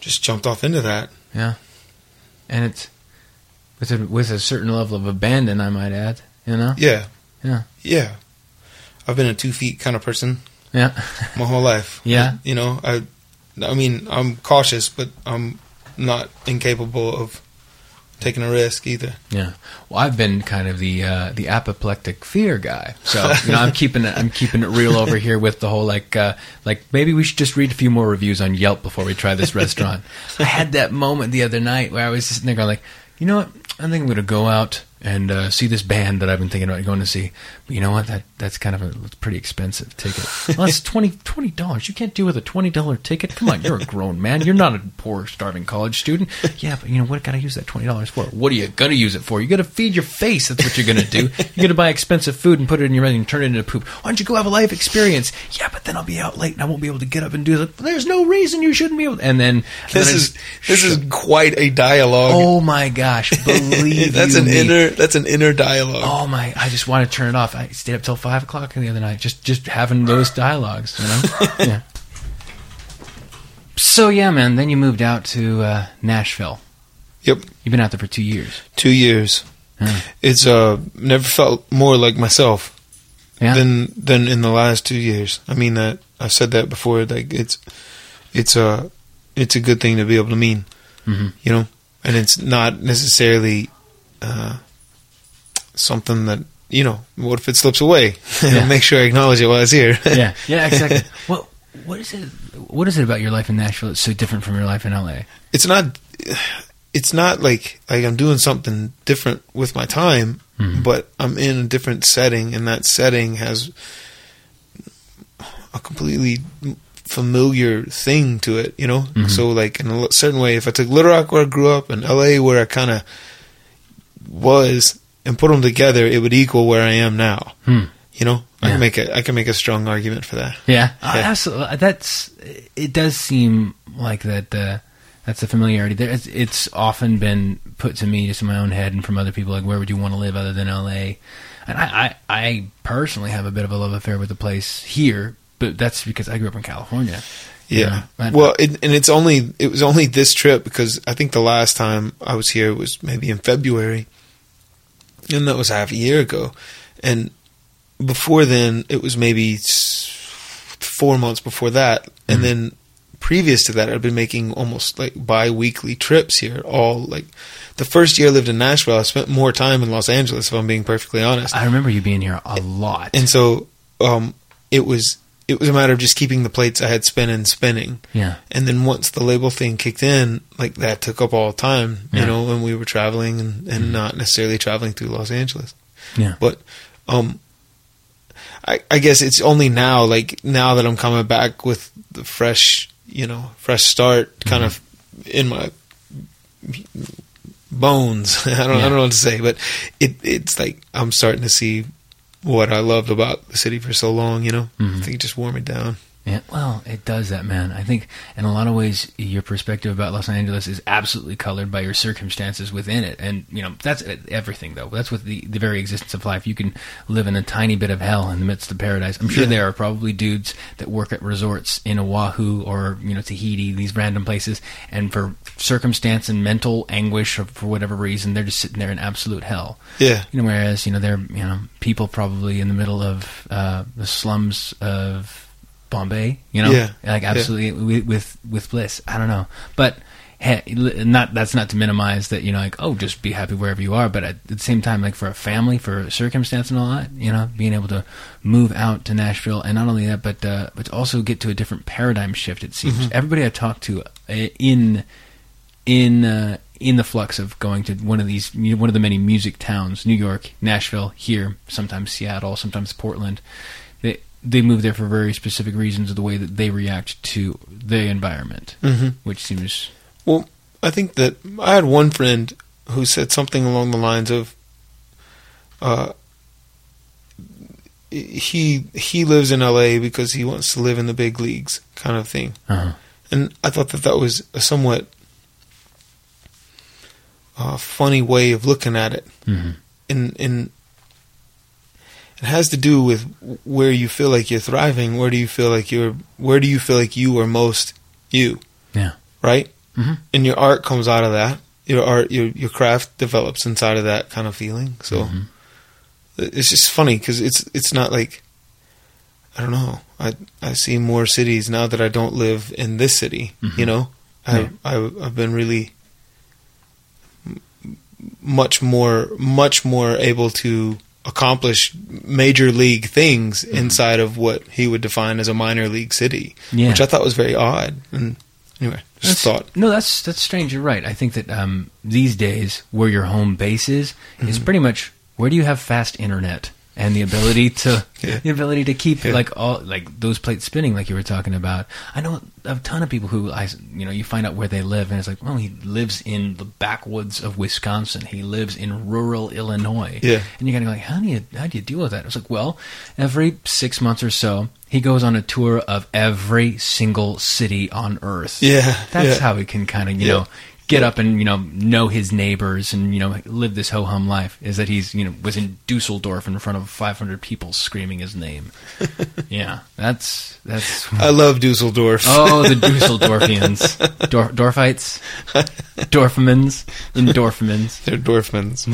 just jumped off into that. And it's with a with a certain level of abandon, I might add. You know. Yeah, Yeah. yeah. I've been a two feet kind of person Yeah. my whole life. Yeah. you know, I, I mean, I'm cautious, but I'm not incapable of taking a risk either. Yeah. Well, I've been kind of the uh, the apoplectic fear guy. So you know, I'm keeping it I'm keeping it real over here with the whole like uh, like maybe we should just read a few more reviews on Yelp before we try this restaurant. I had that moment the other night where I was sitting there going like, you know what? I think I'm going to go out and uh, see this band that I've been thinking about going to see. But you know what? That that's kind of a pretty expensive ticket. Well, that's 20 dollars. You can't deal with a twenty dollar ticket. Come on, you're a grown man. You're not a poor starving college student. Yeah, but you know what? Got to use that twenty dollars for? What are you gonna use it for? You got to feed your face. That's what you're gonna do. You're gonna buy expensive food and put it in your mouth and turn it into poop. Why don't you go have a life experience? Yeah, but then I'll be out late and I won't be able to get up and do it. There's no reason you shouldn't be able. And then and This then is this is quite a dialogue. Oh my gosh! Believe that's an me. inner that's an inner dialogue. Oh my! I just want to turn it off. I stayed up till five o'clock in the other night, just just having those dialogues. You know? yeah. So yeah, man. Then you moved out to uh, Nashville. Yep, You've been out there for two years. two years. Huh. It's uh never felt more like myself Yeah. than than in the last two years. I mean that I've said that before. Like it's it's a it's a good thing to be able to mean, Mhm. you know, and it's not necessarily uh, something that you know. What if it slips away? Yeah. Make sure I acknowledge it while it's here. yeah. Yeah. Exactly. well, what is it? What is it about your life in Nashville that's so different from your life in LA? it's not it's not like like I'm doing something different with my time, Mhm. but I'm in a different setting, and that setting has a completely familiar thing to it, you know. Mhm. So like in a certain way, if I took Little Rock where I grew up and L.A. where I kind of was and put them together, it would equal where I am now. Hmm. You know, I can make a I can make a strong argument for that. Yeah, uh, absolutely. That's it. Does seem like that. Uh, that's the familiarity. There, it's, it's often been put to me just in my own head and from other people, like, where would you want to live other than L.A. And I, I, I personally have a bit of a love affair with the place here, but that's because I grew up in California. you Yeah. know. Well, it, and it's only it was only this trip because I think the last time I was here was maybe in February, and that was half a year ago, and before then it was maybe four months before that, and Mhm. then previous to that I'd been making almost like bi-weekly trips here. All like the first year I lived in Nashville, I spent more time in Los Angeles. If I'm being perfectly honest, I remember you being here a lot. and so um, it was it was a matter of just keeping the plates I had spinning spinning. yeah, And then once the label thing kicked in, like that took up all the time, you know, when we were traveling and, and not necessarily traveling through Los Angeles. yeah, But um I I guess it's only now, like now that I'm coming back with the fresh, you know, fresh start kind of in my bones. I don't I don't know what to say, but it it's like I'm starting to see what I loved about the city for so long, you know. Mhm. I think it just wore me down. Yeah, well, it does that, man. I think in a lot of ways, your perspective about Los Angeles is absolutely colored by your circumstances within it, and you know that's everything, though. That's with the the very existence of life. You can live in a tiny bit of hell in the midst of paradise. I'm sure Yeah. there are probably dudes that work at resorts in Oahu or you know Tahiti, these random places, and for circumstance and mental anguish or for whatever reason, they're just sitting there in absolute hell. Yeah. You know, whereas you know they're you know people probably in the middle of uh, the slums of Bombay. You know, Yeah. like Yeah. absolutely with, with with bliss. I don't know, but hey, not that's not to minimize that. You know, like oh, just be happy wherever you are. But at the same time, like for a family, for a circumstance and all that, you know, being able to move out to Nashville and not only that, but uh, but also get to a different paradigm shift. It seems Mhm. everybody I talk to uh, in in uh, in the flux of going to one of these one of the many music towns, New York, Nashville, here, sometimes Seattle, sometimes Portland. They move there for very specific reasons of the way that they react to the environment, Mm-hmm. which seems Well, I think that I had one friend who said something along the lines of, uh, he he lives in L.A. because he wants to live in the big leagues, kind of thing. uh And I thought that that was a somewhat uh, funny way of looking at it, hmm and and it has to do with where you feel like you're thriving. Where do you feel like you're? Where do you feel like you are most you? Yeah. Right. hmm and your art comes out of that. Your art, your your craft develops inside of that kind of feeling. So Mhm. it's just funny because it's it's not like I don't know. I I see more cities now that I don't live in this city. Mhm. You know, Yeah. I, I I've been really much more much more able to accomplish major league things inside of what he would define as a minor league city, Yeah. which I thought was very odd. And anyway, just That's- thought. No, that's that's strange. You're right. I think that um, these days, where your home base is, is Mhm. pretty much where do you have fast internet, and the ability to Yeah. the ability to keep Yeah. like all like those plates spinning like you were talking about. I know a ton of people who I you know you find out where they live and it's like, well, he lives in the backwoods of Wisconsin. He lives in rural Illinois. Yeah. And you're kind of like, how do you how do you deal with that? It's like, well, every six months or so, he goes on a tour of every single city on Earth. Yeah, That's yeah. how he can kind of, you know, get up and, you know, know his neighbors and, you know, live this ho hum life. Is that he's, you know, was in Dusseldorf in front of 500 people screaming his name. yeah, that's, that's, I love Dusseldorf. oh, the Dusseldorfians. Dor- Dorfites? Dorfmans? Endorphmans. They're Dorfmans.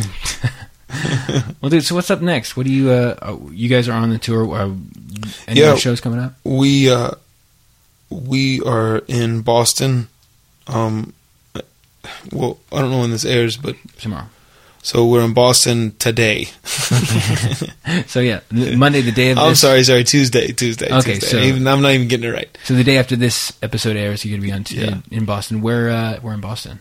Well, dude, so what's up next? What do you, uh, uh, you guys are on the tour? Uh, any Yeah. other shows coming up? we uh, we are in Boston. Um, well, I don't know when this airs, but Tomorrow. so we're in Boston today. So yeah, Monday, the day of I'm this. sorry, sorry, Tuesday, Tuesday. Okay, Tuesday. so- even, I'm not even getting it right. So the day after this episode airs, you're gonna be on t- Yeah. in, in Boston. Where uh, we're in Boston.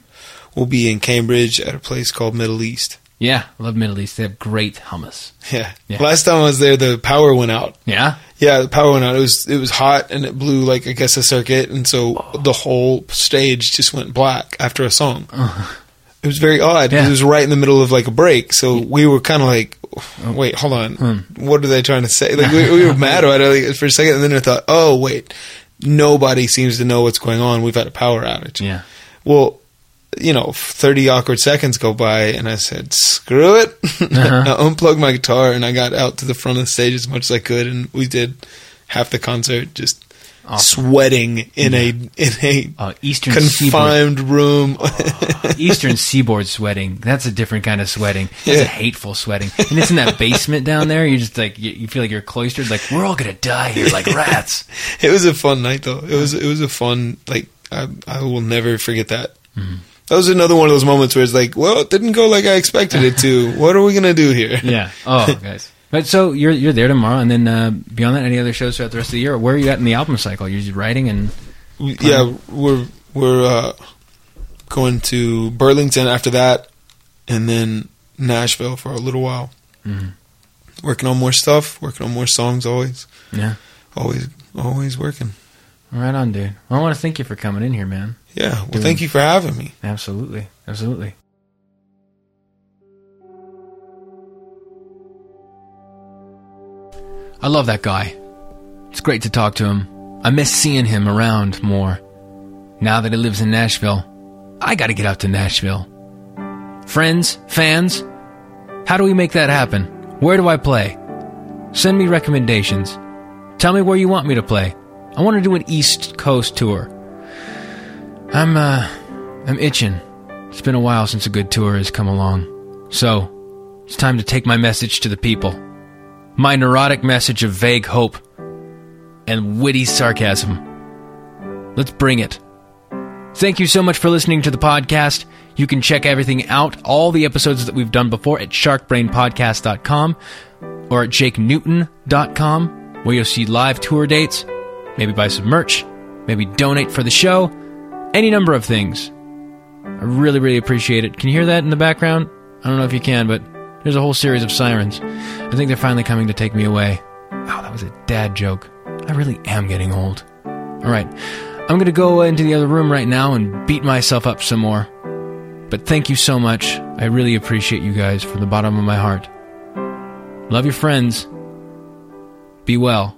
We'll be in Cambridge at a place called Middle East. Yeah, I love Middle East. They have great hummus. Yeah. Yeah. Last time I was there, the power went out. Yeah, Yeah, the power went out. It was it was hot and it blew like I guess a circuit, and so the whole stage just went black after a song. Uh-huh. It was very odd. Yeah. It was right in the middle of like a break, so we were kind of like, oh, "Wait, hold on, hmm. what are they trying to say?" Like we, we were mad about it like, for a second, and then I thought, "Oh wait, nobody seems to know what's going on. We've had a power outage." yeah. Well, you know, 30 awkward seconds go by, and I said, screw it. Uh-huh. I unplugged my guitar and I got out to the front of the stage as much as I could, and we did half the concert just Awesome. sweating in a in a Uh, Eastern Seaboard. confined room. Eastern Seaboard sweating. That's a different kind of sweating. That's Yeah. a hateful sweating. And it's in that basement down there. You just like you, you feel like you're cloistered. Like we're all gonna die here, like rats. it was a fun night, though. It was it was a fun like I I will never forget that. Mm-hmm. That was another one of those moments where it's like, well, it didn't go like I expected it to. What are we gonna do here? Yeah. Oh, guys. But so you're you're there tomorrow, and then uh, beyond that, any other shows throughout the rest of the year? Where are you at in the album cycle? You're just writing and yeah, we're we're uh, going to Burlington after that, and then Nashville for a little while. Mhm. Working on more stuff, working on more songs. Always, yeah. always, always working. Right on, dude. Well, I want to thank you for coming in here, man. Yeah. Well, Doing- thank you for having me. Absolutely. Absolutely. I love that guy. It's great to talk to him. I miss seeing him around more. Now that he lives in Nashville, I gotta get out to Nashville. Friends, fans, how do we make that happen? Where do I play? Send me recommendations. Tell me where you want me to play. I want to do an East Coast tour. I'm uh I'm itching. It's been a while since a good tour has come along. So, it's time to take my message to the people. My neurotic message of vague hope and witty sarcasm. Let's bring it. Thank you so much for listening to the podcast. You can check everything out, all the episodes that we've done before at sharkbrainpodcast.com or at jakenewton.com, where you'll see live tour dates, maybe buy some merch, maybe donate for the show, any number of things. I really, really appreciate it. Can you hear that in the background? I don't know if you can, but there's a whole series of sirens. I think they're finally coming to take me away. Wow, that was a dad joke. I really am getting old. All right, I'm going to go into the other room right now and beat myself up some more. But thank you so much. I really appreciate you guys from the bottom of my heart. Love your friends. Be well.